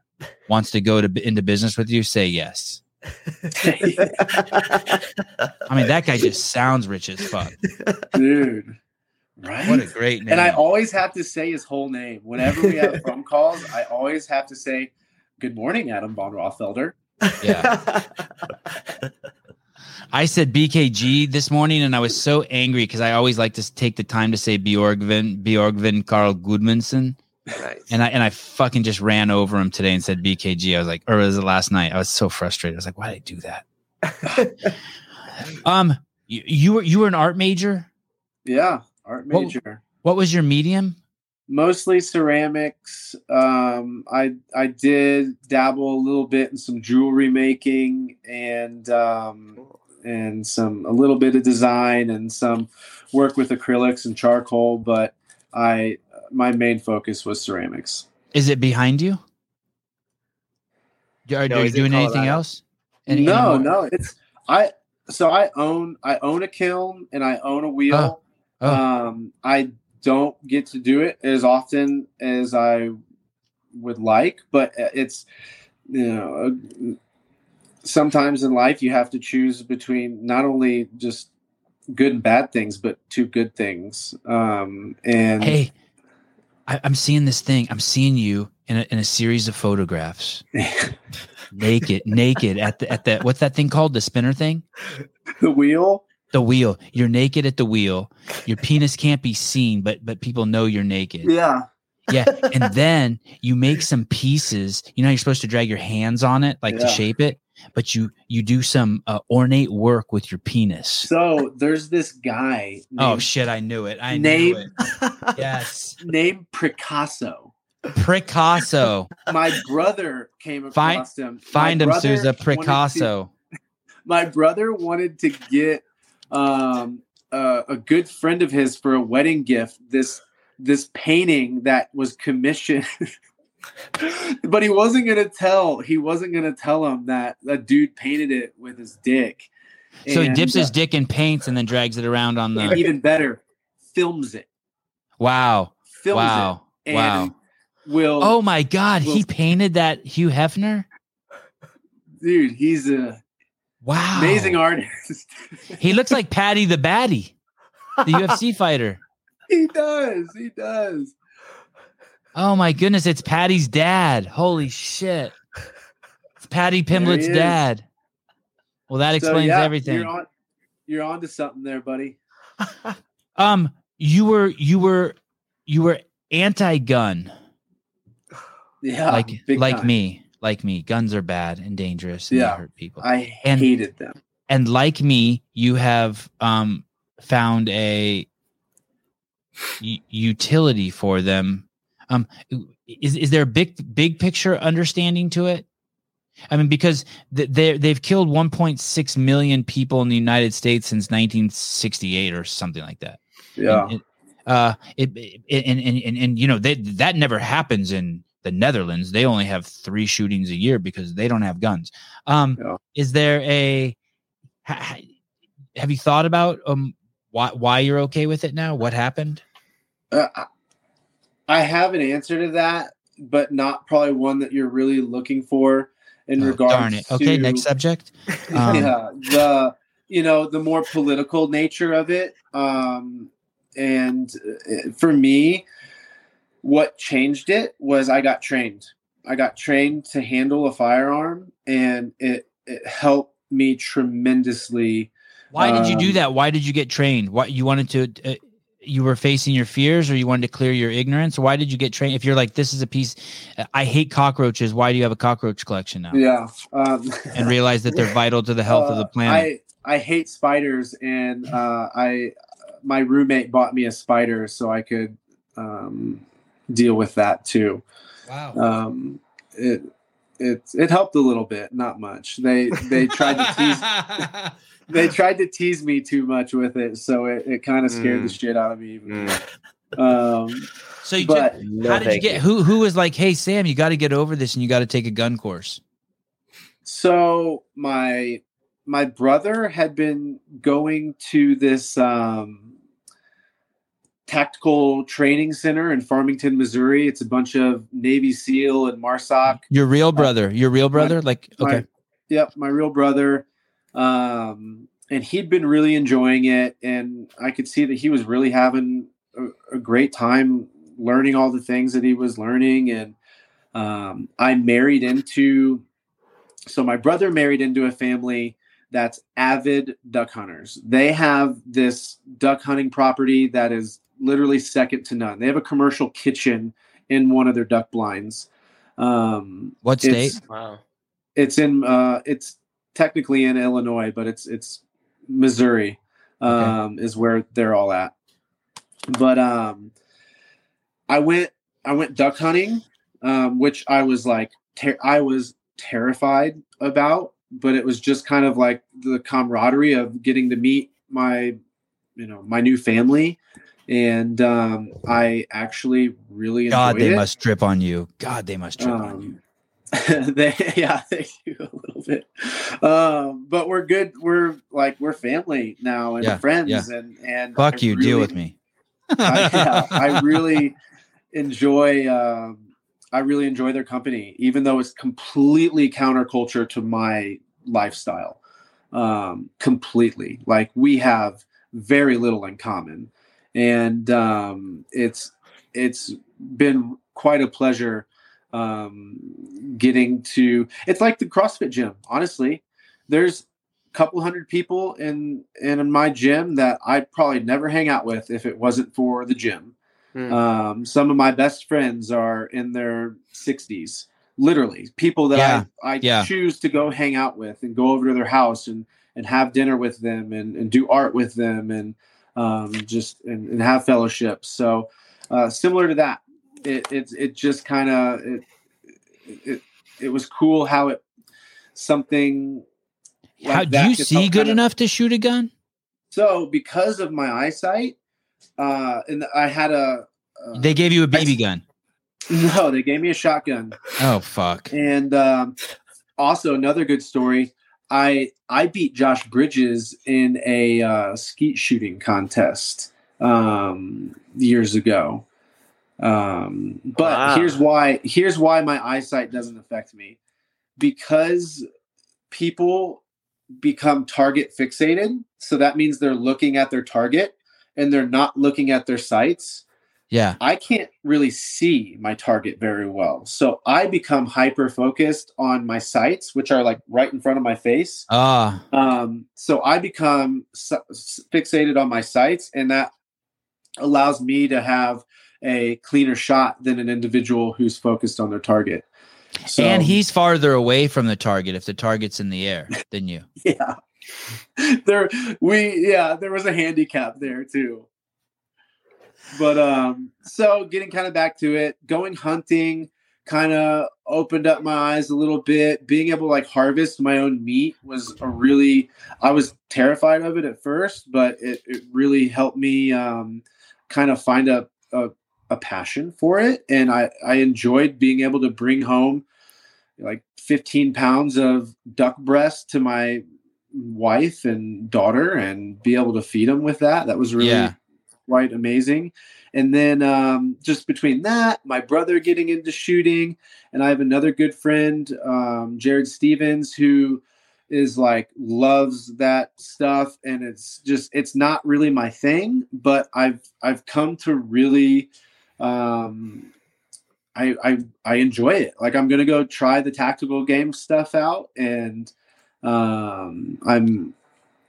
wants to go to into business with you, say yes. I mean, that guy just sounds rich as fuck. Dude, Right. What a great name. and I always have to say his whole name whenever we have phone calls. I always have to say, "Good morning, Adam von Rothfelder." Yeah. I said BKG this morning, and I was so angry because I always like to take the time to say Bjorgvin Bjorgvin Karl Gudmundsson, nice. and I and I fucking just ran over him today and said BKG. I was like, or was it last night? I was so frustrated. I was like, why did I do that? Um, you, you were you were an art major. Yeah, art What- major. What was your medium? Mostly ceramics. Um, I I did dabble a little bit in some jewelry making and um, and some a little bit of design and some work with acrylics and charcoal. But I my main focus was ceramics. Is it behind you? Are, No, are you doing anything else? Any- no, any more- no, it's I. So I own I own a kiln and I own a wheel. Oh. Um, I don't get to do it as often as I would like, but it's you know uh, sometimes in life you have to choose between not only just good and bad things, but two good things. Um, and Hey, I, I'm seeing this thing. I'm seeing you in a, in a series of photographs, naked, naked at the at that what's that thing called? The spinner thing, the wheel. The wheel. You're naked at the wheel. Your penis can't be seen, but but people know you're naked. Yeah. Yeah, and then you make some pieces. You know, you're supposed to drag your hands on it, like to shape it, but you you do some uh, ornate work with your penis. So there's this guy. oh shit! I knew it. I Name- knew it. Yes, named Picasso. Picasso. My brother came Find- across him. My Find him, brother Souza. wanted to- Picasso. my brother wanted to get um, uh, a good friend of his for a wedding gift. This this painting that was commissioned, but he wasn't gonna tell. He wasn't gonna tell him that a dude painted it with his dick. So he And, dips his uh, dick in paints and then drags it around on the. even better, films it. Wow! Films Wow! it. And Wow! Will Oh my God! He painted that Hugh Hefner. dude, he's a Wow! amazing artist. He looks like Paddy the Baddy, the UFC fighter. he does. He does. Oh my goodness! It's Paddy's dad. Holy shit! It's Paddy Pimblett's dad. Well, that So, explains yeah, everything. You're on, you're something there, buddy. Um, you were you were you were anti-gun, Yeah, like like time. me, like me. Guns are bad and dangerous and they Yeah. hurt people. I And- hated them. and like me, you have um found a u- utility for them. Um, is is there a big big picture understanding to it? I mean, because they they've killed 1.6 million people in the United States since 1968 or something like that. Yeah, And, uh, it, it and, and and and you know they, that never happens in the Netherlands. They only have three shootings a year because they don't have guns. Um, Yeah. is there a ha, ha- have you thought about um why why you're okay with it now? What happened? Uh, I- I have an answer to that, but not probably one that you're really looking for in Oh, regards. darn it. Okay, to, next subject. Um, yeah, the you know the more political nature of it, um, and uh, for me, what changed it was I got trained. I got trained to handle a firearm, and it it helped me tremendously. Why did you do Um, that? Why did you get trained? What you wanted to? Uh, you were facing your fears, or you wanted to clear your ignorance. Why did you get trained? If you're like, this is a piece, I hate cockroaches. Why do you have a cockroach collection now? Yeah, um, and realize that they're vital to the health of the Uh, planet. I I hate spiders, and uh, I my roommate bought me a spider so I could um, deal with that too. wow. Um, it it it helped a little bit, not much. They they tried to tease they tried to tease me too much with it, so it, it kind of scared the Mm. shit out of me. Mm, Um, so you but took, no, how did you thank get? Who who was like, hey Sam, you got to get over this, and you got to take a gun course. So my my brother had been going to this um, tactical training center in Farmington, Missouri. It's a bunch of Navy SEAL and MARSOC. Your real brother, your real brother, like okay, My, yep, my real brother. Um, and he'd been really enjoying it, and I could see that he was really having a, a great time learning all the things that he was learning. And um, I married into, so my brother married into a family that's avid duck hunters. They have this duck hunting property that is literally second to none. They have a commercial kitchen in one of their duck blinds. Um, What it's- state? Wow. it's in uh it's technically in Illinois, but it's it's Missouri um is where they're all at. But um I went I went duck hunting, um, which I was like ter- I was terrified about, but it was just kind of like the camaraderie of getting to meet my you know my new family and um I actually really God, they it. must drip on you. God, they must drip on you. Um, they yeah they do a little bit um but we're good we're like we're family now and Yeah, friends yeah. and and Fuck I you. Deal with me. I, yeah, I really enjoy um i really enjoy their company even though it's completely counterculture to my lifestyle um completely like we have very little in common and um it's it's been quite a pleasure um getting to it's like the crossfit gym honestly there's a couple hundred people in in my gym that i'd probably never hang out with if it wasn't for the gym Hmm. um some of my best friends are in their 60s literally people that Yeah, i i yeah. choose to go hang out with and go over to their house and and have dinner with them and, and do art with them and um, just and, and have fellowships. So uh, similar to that, it it, it just kind of it, it it was cool how it something. like How do you see good kinda- enough to shoot a gun? So because of my eyesight, uh, and I had a. Uh, They gave you a BB gun. no, they gave me a shotgun. Oh fuck. And um, also another good story. I I beat Josh Bridges in a uh, skeet shooting contest um, years ago. Um, but Wow. here's why. Here's why my eyesight doesn't affect me because people become target fixated. So that means they're looking at their target and they're not looking at their sights. Yeah. I can't really see my target very well. So I become hyper focused on my sights, which are like right in front of my face. Ah. Um, so I become fixated on my sights, and that allows me to have a cleaner shot than an individual who's focused on their target. So, and he's farther away from the target if the target's in the air than you. yeah, there we yeah there was a handicap there too. But um, so getting kind of back to it, going hunting kind of opened up my eyes a little bit. Being able to like harvest my own meat was a really I was terrified of it at first, but it, it really helped me um, kind of find a, a a passion for it, and I I enjoyed being able to bring home like 15 pounds of duck breast to my wife and daughter and be able to feed them with that. That was really Yeah. Quite amazing. And then um, just between that, my brother getting into shooting, and I have another good friend, um, Jared Stevens, who is like loves that stuff, and it's just it's not really my thing, but I've I've come to really um, I, I I enjoy it. Like I'm gonna go try the tactical game stuff out, and um, I'm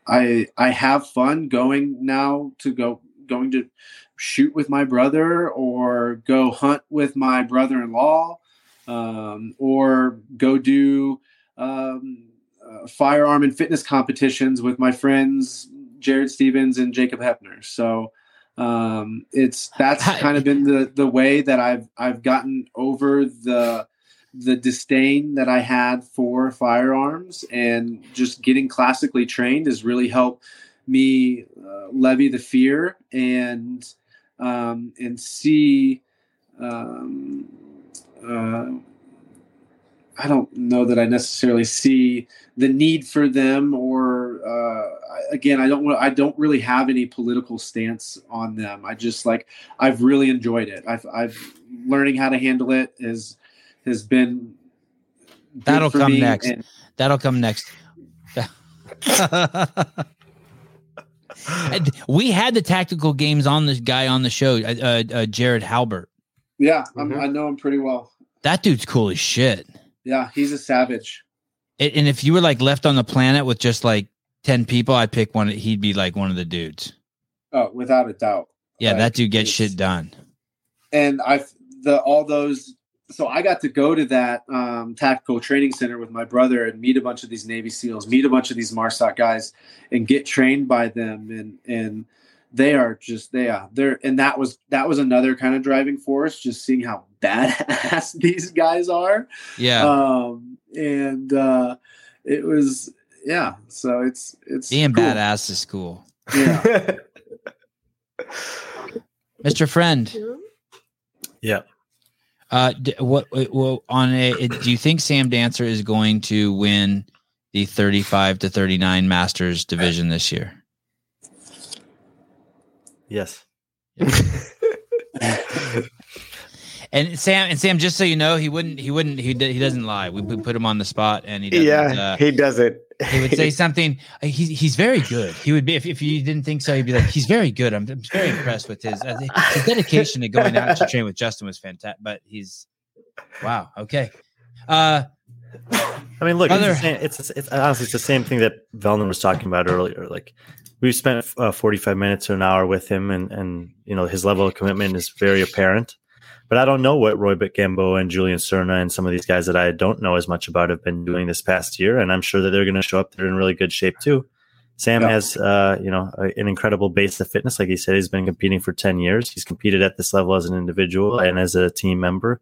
I I have fun going now to go going to shoot with my brother or go hunt with my brother-in-law um, or go do um, uh, firearm and fitness competitions with my friends Jared Stevens and Jacob Heppner. So um, it's that's kind of been the the way that I've I've gotten over the the disdain that I had for firearms and just getting classically trained has really helped me uh, levy the fear and um, and see um, uh, I don't know that I necessarily see the need for them or uh, again I don't I don't really have any political stance on them I just like I've really enjoyed it I've, I've learning how to handle it is has been That'll come next. and- That'll come next. And we had the tactical games on this guy on the show, uh, uh, uh, Jared Halbert. Yeah, I'm, Mhm. I know him pretty well. That dude's cool as shit. Yeah, he's a savage. It, and if you were like left on the planet with just like ten people, I'd pick one. He'd be like one of the dudes. Oh, without a doubt. Yeah, Like, that dude gets shit done. and I the all those. So I got to go to that um, tactical training center with my brother and meet a bunch of these Navy SEALs, meet a bunch of these MARSOC guys, and get trained by them. And and they are just they are they're and that was that was another kind of driving force, just seeing how badass these guys are. Yeah, Um, and uh, it was yeah. So it's it's being cool. badass is cool. Yeah. Mr. Friend, Yeah. Uh, d- what, what on a? it- Do you think Sam Dancer is going to win the thirty-five to thirty-nine Masters division this year? Yes. And Sam, and Sam, just so you know, he wouldn't, he wouldn't, he d- he doesn't lie. We put put him on the spot, and he doesn't. yeah, uh, he doesn't. he would say something. He's he's very good. He would be if, if you didn't think so, he'd be like, he's very good. I'm, I'm very impressed with his uh, his dedication to going out to train with Justin was fantastic. But he's wow. Okay. Uh, I mean, look, Other- it's, the same, it's, it's honestly it's the same thing that Vellner was talking about earlier. Like we've spent uh, 45 minutes or an hour with him, and and you know his level of commitment is very apparent. But I don't know what Roy Gambo and Julian Cerna and some of these guys that I don't know as much about have been doing this past year, and I'm sure that they're going to show up there in really good shape too. Sam Yeah. has, uh, you know, an incredible base of fitness. Like he said, he's been competing for 10 years. He's competed at this level as an individual and as a team member.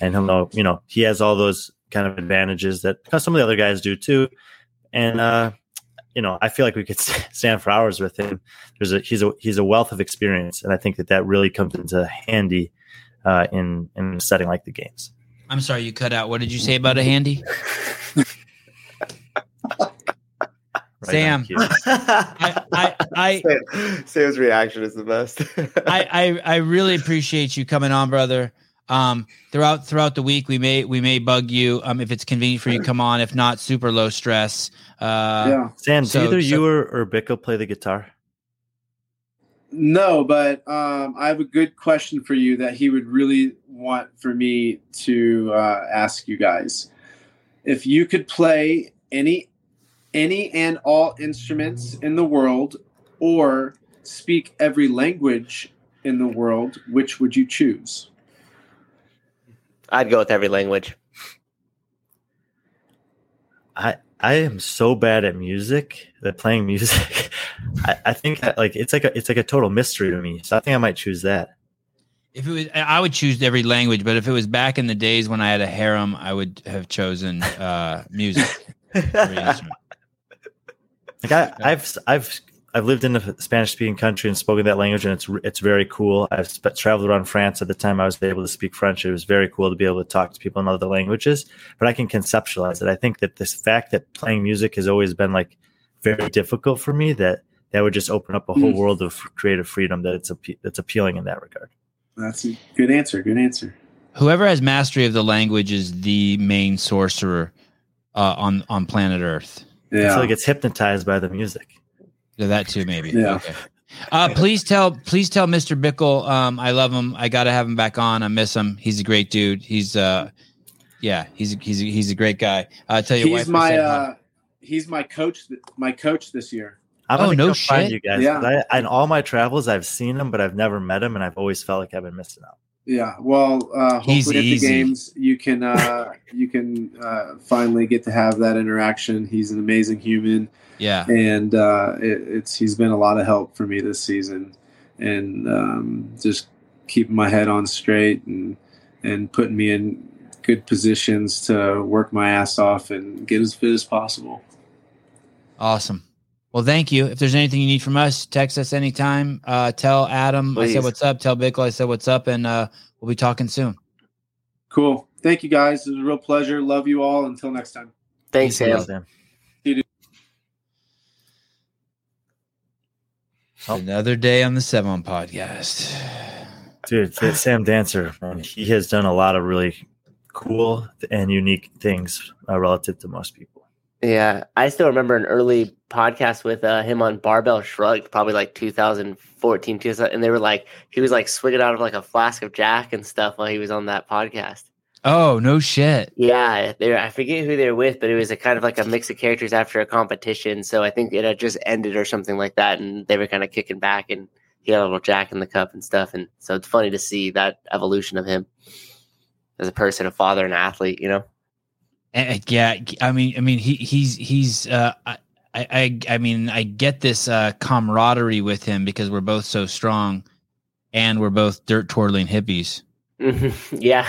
And he'll know, you know, he has all those kind of advantages that some of the other guys do too. And, uh, you know, I feel like we could stand for hours with him. There's a, he's a, he's a wealth of experience. And I think that that really comes into handy, uh, in, in a setting like the games. I'm sorry, you cut out. What did you say about a handy? Right Sam. I I I, Sam's reaction is the best. I, I I really appreciate you coming on, brother. Um, throughout throughout the week, we may we may bug you. Um, if it's convenient for you, to come on. If not, super low stress. Uh, yeah. Sam, So- do either so- you or, or Bickle play the guitar? No, but um, I have a good question for you that he would really want for me to uh, ask you guys. If you could play any, any and all instruments in the world, or speak every language in the world, which would you choose? I'd go with every language. I I am so bad at music that playing music, I, I think that like it's like a it's like a total mystery to me. So I think I might choose that. If it was, I would choose every language. But if it was back in the days when I had a harem, I would have chosen uh, music. Like I, I've I've I've lived in a Spanish speaking country and spoken that language, and it's it's very cool. I've sp- traveled around France at the time I was able to speak French. It was very cool to be able to talk to people in other languages. But I can conceptualize it. I think that this fact that playing music has always been like very difficult for me. That that would just open up a whole Mm. world of creative freedom. That it's appe- that's appealing in that regard. That's a good answer. Good answer. Whoever has mastery of the language is the main sorcerer uh, on on planet Earth. I Yeah. feel like it's hypnotized by the music. Yeah, that too, maybe. Yeah. Okay. Uh, please tell, please tell Mr. Bickle, um, I love him. I got to have him back on. I miss him. He's a great dude. He's, uh, yeah, he's he's he's a great guy. I tell you, he's my uh, he's my coach. My coach this year. I'm Oh, gonna no come find shit. you guys. Yeah. 'cause I, in all my travels, I've seen him, but I've never met him, and I've always felt like I've been missing out. Yeah. Well, uh, He's hopefully at the easy. games you can uh, you can uh, finally get to have that interaction. He's an amazing human, yeah, and uh, it, it's he's been a lot of help for me this season, and um, just keeping my head on straight and and putting me in good positions to work my ass off and get as fit as possible. awesome. Well, thank you. If there's anything you need from us, text us anytime. Uh, tell Adam I said what's up. Tell Bickle I said what's up, and uh, we'll be talking soon. Cool. Thank you guys. It was a real pleasure. Love you all. Until next time. Thanks, Peace Sam. Sam. Oh. Another day on the Sevan Podcast. Dude, Sam Dancer, man, he has done a lot of really cool and unique things uh, relative to most people. Yeah, I still remember an early podcast with uh, him on Barbell Shrugged, probably like 2014, 2000, and they were like, he was like swigging out of like a flask of Jack and stuff while he was on that podcast. Oh no shit. Yeah, they I forget who they were with, but it was a kind of like a mix of characters after a competition. So I think it had just ended or something like that, and they were kind of kicking back, and he had a little Jack in the cup and stuff. And so it's funny to see that evolution of him as a person, a father, and an athlete. You know. And, yeah, I mean, I mean, he he's he's. Uh, I, I I mean, I get this uh, camaraderie with him because we're both so strong, and we're both dirt twirling hippies. yeah,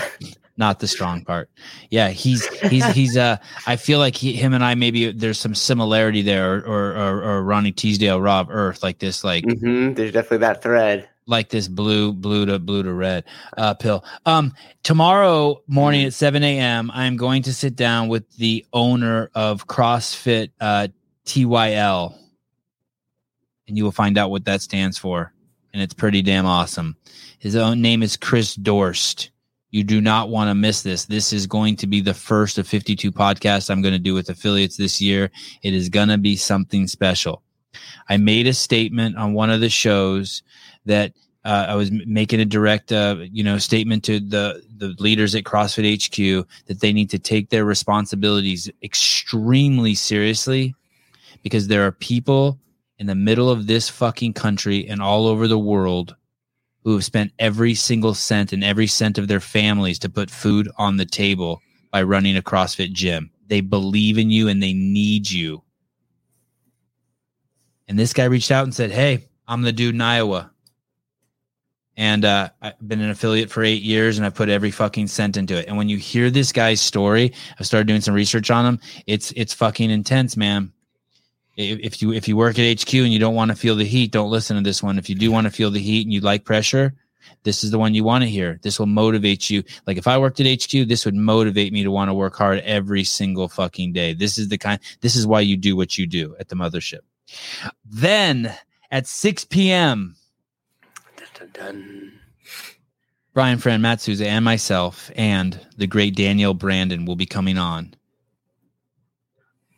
not the strong part. Yeah, he's he's he's uh I feel like he, him and I maybe there's some similarity there or or, or Ronnie Teasdale, Rob Earth, like this like mm-hmm. there's definitely that thread. Like this blue, blue to blue to red uh pill. Um tomorrow morning at 7 a.m. I'm going to sit down with the owner of CrossFit uh TYL. And you will find out what that stands for. And it's pretty damn awesome. His own name is Chris Dorst you do not want to miss this. This is going to be the first of 52 podcasts I'm going to do with affiliates this year. It is going to be something special. I made a statement on one of the shows that uh, I was making a direct, uh, you know, statement to the the leaders at CrossFit HQ that they need to take their responsibilities extremely seriously because there are people in the middle of this fucking country and all over the world who have spent every single cent and every cent of their families to put food on the table by running a CrossFit gym. They believe in you and they need you. And this guy reached out and said, Hey, I'm the dude in Iowa. And uh, I've been an affiliate for eight years and I put every fucking cent into it. And when you hear this guy's story, I started doing some research on him. It's it's fucking intense, man if you if you work at HQ and you don't want to feel the heat, don't listen to this one. If you do want to feel the heat and you like pressure, this is the one you want to hear. This will motivate you. Like if I worked at HQ, this would motivate me to want to work hard every single fucking day. This is the kind this is why you do what you do at the mothership. Then at 6 p.m. Dun, dun, dun. Brian Friend, Matt Souza, and myself and the great Danielle Brandon will be coming on.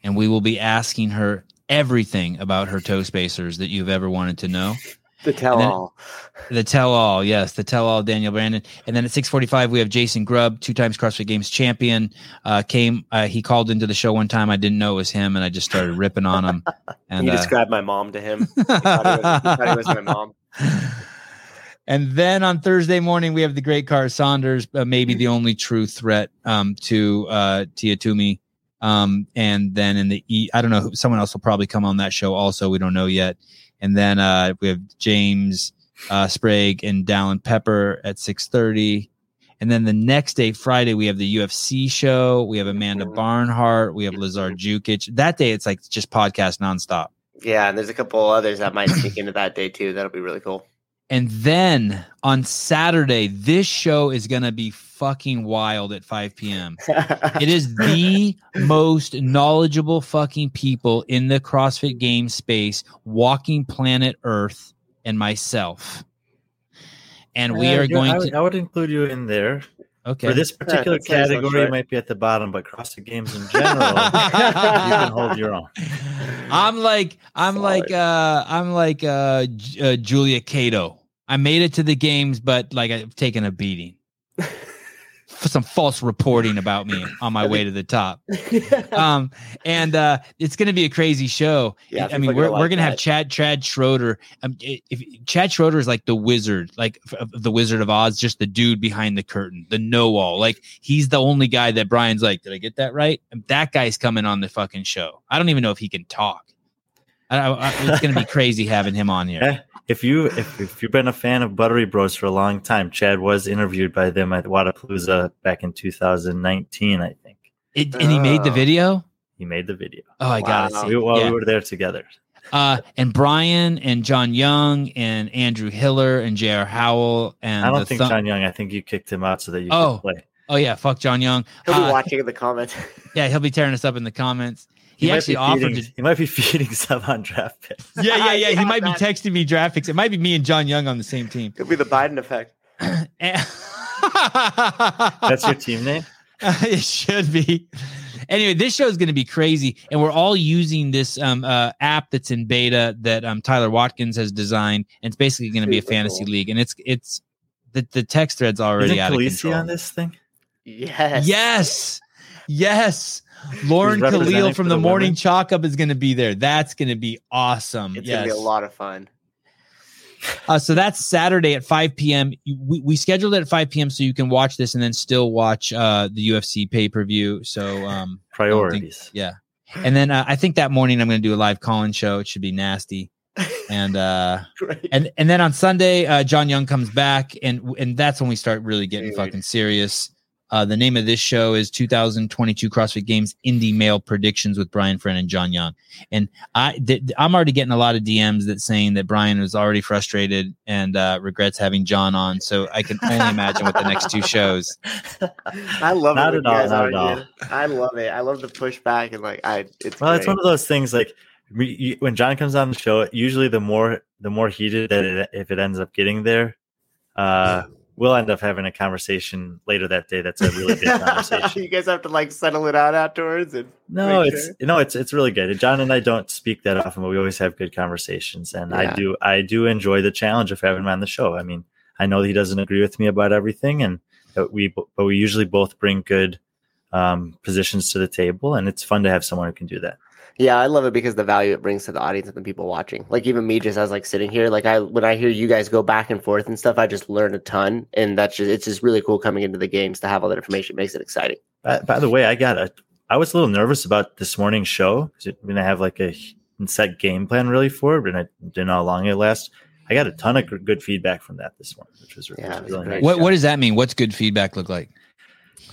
And we will be asking her everything about her toe spacers that you've ever wanted to know. The tell all. The tell all, yes, the tell all. Danielle Brandon, and then at six forty five we have Jason Grubb, two times CrossFit Games champion. Uh, came, uh, he called into the show one time. I didn't know it was him, and I just started ripping on him. And you uh, described my mom to him. He thought, was, he thought he was my mom. And then on Thursday morning, we have the great Kara Saunders, uh, maybe the only true threat um, to uh, Tia Toomey um, and then in the E, I don't know, someone else will probably come on that show also. We don't know yet. And then uh, we have James uh, Sprague and Dallin Pepper at 6:30. And then the next day, Friday, we have the UFC show. We have Amanda mm-hmm. Barnhart. We have Lazar Dukic. That day, it's like just podcast nonstop. Yeah, and there's a couple others that might sneak into that day too. That'll be really cool. And then on Saturday, this show is going to be fucking wild at 5 p.m. it is the most knowledgeable fucking people in the CrossFit game space, walking planet Earth, and myself. And we uh, are going I to. I would include you in there. Okay. For this particular yeah, category, it might be at the bottom, but CrossFit Games in general, you can hold your own. I'm like, I'm Sorry. like, uh, I'm like uh, uh, Julia Cato. I made it to the games, but like I've taken a beating some false reporting about me on my way to the top. Um, and uh, it's going to be a crazy show. Yeah, I mean, we're, like we're going to have Chad Chad Schroeder. Um, if Chad Schroeder is like the wizard, like the Wizard of Oz, just the dude behind the curtain, the know all. Like he's the only guy that Brian's like, did I get that right? And that guy's coming on the fucking show. I don't even know if he can talk. I, I, it's going to be crazy having him on here if you if, if you've been a fan of Buttery Bros for a long time, Chad was interviewed by them at Wodapalooza back in 2019, I think. It, and he made the oh. video. He made the video. Oh, I wow. got it. We, while yeah. we were there together. Uh, and Brian and John Young and Andrew Hiller and J.R. Howell and I don't think th- John Young. I think you kicked him out so that you oh. could play. Oh yeah, fuck John Young. He'll be uh, watching in the comments. yeah, he'll be tearing us up in the comments. He, he actually offered feeding, to. He might be feeding some on draft picks. Yeah, yeah, yeah. he might be texting me draft picks. It might be me and John Young on the same team. It'll be the Biden effect. That's your team name. it should be. anyway, this show is going to be crazy, and we're all using this um, uh, app that's in beta that um, Tyler Watkins has designed, and it's basically going to be a fantasy cool. league, and it's it's the the text thread's already Isn't out of control. on this thing? Yes. Yes, yes. Lauren Khalil from the, the Morning? Chalk Up is going to be there. That's going to be awesome. It's yes. gonna be a lot of fun. Uh, so that's Saturday at 5 p.m. We, we scheduled it at 5 p.m. so you can watch this and then still watch uh, the UFC pay per view. So, um, Priorities. yeah. And then uh, I think that morning I'm going to do a live call-in show. It should be nasty. And uh, Great. and and then on Sunday, uh, John Young comes back, and and that's when we start really getting Dude. fucking serious. Uh, the name of this show is 2022 CrossFit Games Indie Mail Predictions with Brian Friend and John Young. And I, th- I'm already getting a lot of DMs that saying that Brian was already frustrated and uh, regrets having John on. So I can only imagine what the next two shows. I love Not it. at all, guys not at argue. I love it. I love the pushback and like I. It's Well, it's one of those things like we, you, when John comes on the show, usually the more the more heated that it, if it ends up getting there, uh, we'll end up having a conversation later that day. That's a really good conversation. you guys have to like settle it out afterwards. And No, it's sure. no, it's it's really good. John and I don't speak that often, but we always have good conversations, and I do I do enjoy the challenge of having him on the show. I mean, I know he doesn't agree with me about everything, and but we but we usually both bring good um, positions to the table, and it's fun to have someone who can do that. Yeah, I love it because the value it brings to the audience and the people watching. Like even me, just as like sitting here, like I when I hear you guys go back and forth and stuff, I just learn a ton, and that's just it's just really cool coming into the games to have all that information. It makes it exciting. By, by the way, I got a. I was a little nervous about this morning's show because we're gonna have like a set game plan really for it, and I didn't know how long it lasts. I got a ton of good feedback from that this morning, which was, which Yeah, was was really nice. What what does that mean? What's good feedback look like?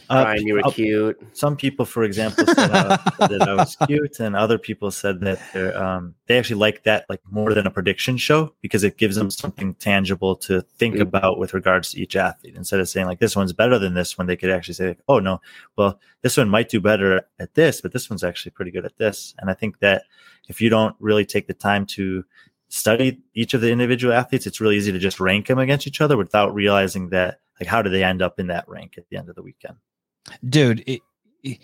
Uh, Brian, you were uh, cute. some people, for example, said, uh, that I was cute, and other people said that they're, um, they actually like that like more than a prediction show because it gives them something tangible to think Mm. about with regards to each athlete. Instead of saying like this one's better than this one, they could actually say, "Oh no, well this one might do better at this, but this one's actually pretty good at this." And I think that if you don't really take the time to study each of the individual athletes, it's really easy to just rank them against each other without realizing that like how do they end up in that rank at the end of the weekend. Dude it, it-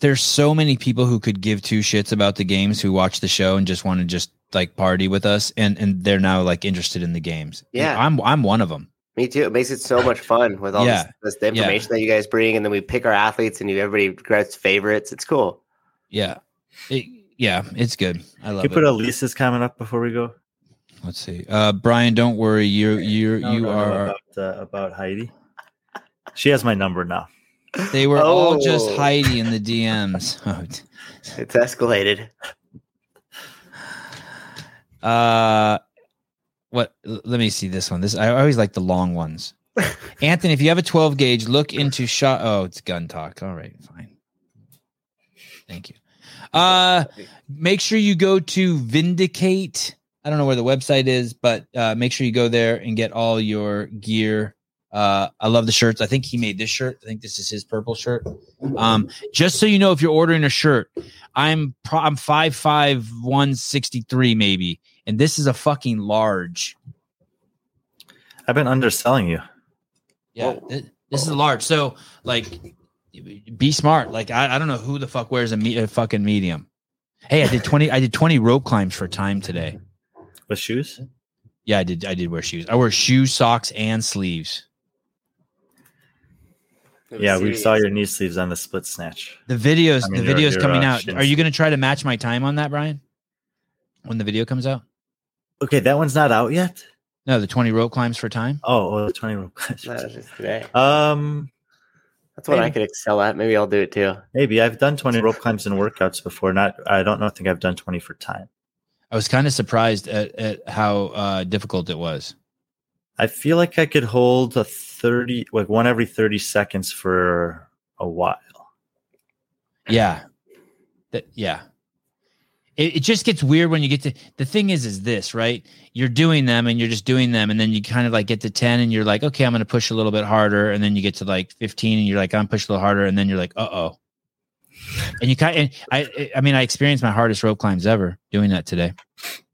there's so many people who could give two shits about the games who watch the show and just want to just like party with us and and they're now like interested in the games Yeah. i'm i'm one of them Me too. It makes it so much fun with all Yeah. this, this the information that you guys bring, and then we pick our athletes, and you everybody grabs favorites. It's cool. yeah It- yeah it's good i love Can you put it Elisa's comment up before we go? let's see uh brian don't worry you you No, you no, no, are about, uh, about Heidi. She has my number now. They were all just Oh. heidi in the dms Oh, It's escalated. uh what let me see this one. This i always like the long ones. Anthony if you have a 12 gauge look into shot oh it's gun talk. All right fine. Thank you. Uh make sure you go to vindicate. I don't know where the website is but uh make sure you go there and get all your gear uh i love the shirts. I think he made this shirt. I think this is his purple shirt. Um just so you know if you're ordering a shirt i'm pro- i'm five five one sixty three maybe. And this is a fucking large. I've been underselling you. yeah Whoa. thi- this is a large. So like be smart. Like i, I don't know who the fuck wears a, me- a fucking medium. Hey i did 20 i did 20 rope climbs for time today. With shoes? yeah i did i did wear shoes. I wear shoes socks and sleeves. It was Yeah, we saw your knee sleeves on the split snatch. the videos I mean, the videos your, coming uh, out shins. are you going to try to match my time on that brian when the video comes out Okay, that one's not out yet. no the 20 rope climbs for time Oh, oh the 20 rope. No, it's just today. um, That's what I could excel at. Maybe I'll do it too. maybe I've done 20 rope climbs in workouts before. Not, I don't know. I think I've done 20 for time. i was kind of surprised at, at how uh, difficult it was I feel like I could hold a 30, like one every 30 seconds for a while. Yeah. That yeah. It, it just gets weird when you get to the thing is is this, right? You're doing them and you're just doing them and then you kind of like get to 10 and you're like, okay, I'm gonna push a little bit harder. And then you get to like 15 and you're like, I'm push a little harder, and then you're like, uh-oh. And you kind and I I mean I experienced my hardest rope climbs ever doing that today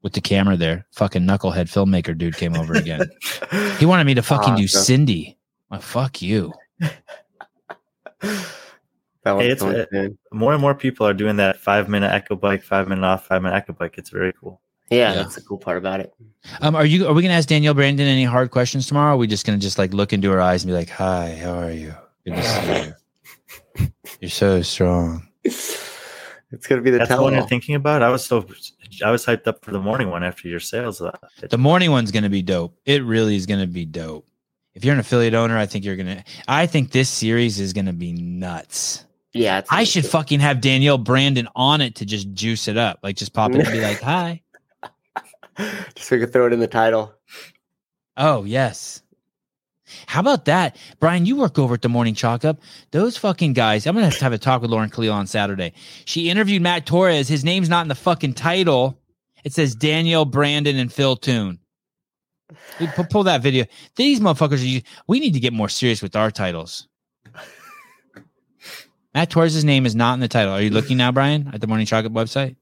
with the camera there. Fucking knucklehead filmmaker dude came over again. he wanted me to fucking do Awesome. Cindy. Well, fuck you. That Hey, it's- going it- More and more people are doing that five minute echo bike, five minute off, five minute echo bike. It's very cool. Yeah, Yeah. that's the cool part about it. Um, are you? Are we gonna ask Danielle Brandon any hard questions tomorrow? Or are we just gonna just like look into her eyes and be like, "Hi, how are you? Good to see you. You're so strong." It's gonna be the That's the tell one you're thinking about. I was so I was hyped up for the morning one after your sales. The morning one's gonna be dope. It really is gonna be dope. If you're an affiliate owner, I think you're gonna. I think this series is gonna be nuts. Yeah, it's I should fucking have Danielle Brandon on it to just juice it up, like just pop it and be like, "Hi." just so we could throw it in the title. Oh yes. How about that, Brian? You work over at the Morning Chalk Up. Those fucking guys. I'm gonna have to have a talk with Lauren Khalil on Saturday. She interviewed Matt Torres. His name's not in the fucking title. It says Danielle Brandon and Phil Toon. Pull that video. These motherfuckers. Are, you- we need to get more serious with our titles. Matt Torres' name is not in the title. Are you looking now, Brian, at the Morning Chalk Up website?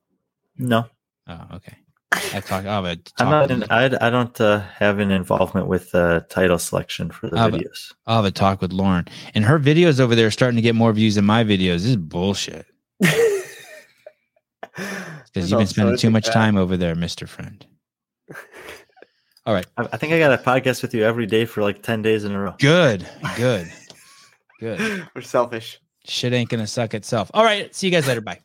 no, Oh, okay. I talk. I'll have a talk I'm not. I I don't uh, have an involvement with uh, title selection for the but- videos. I'll have a talk with Lauren. And her videos over there are starting to get more views than my videos. This is bullshit. Because you've been spending too much time over there, Mr. Friend. All right. I, I think I got a podcast with you every day for like ten days in a row. Good. Good. Good. We're selfish. Shit ain't gonna suck itself. All right. See you guys later. Bye.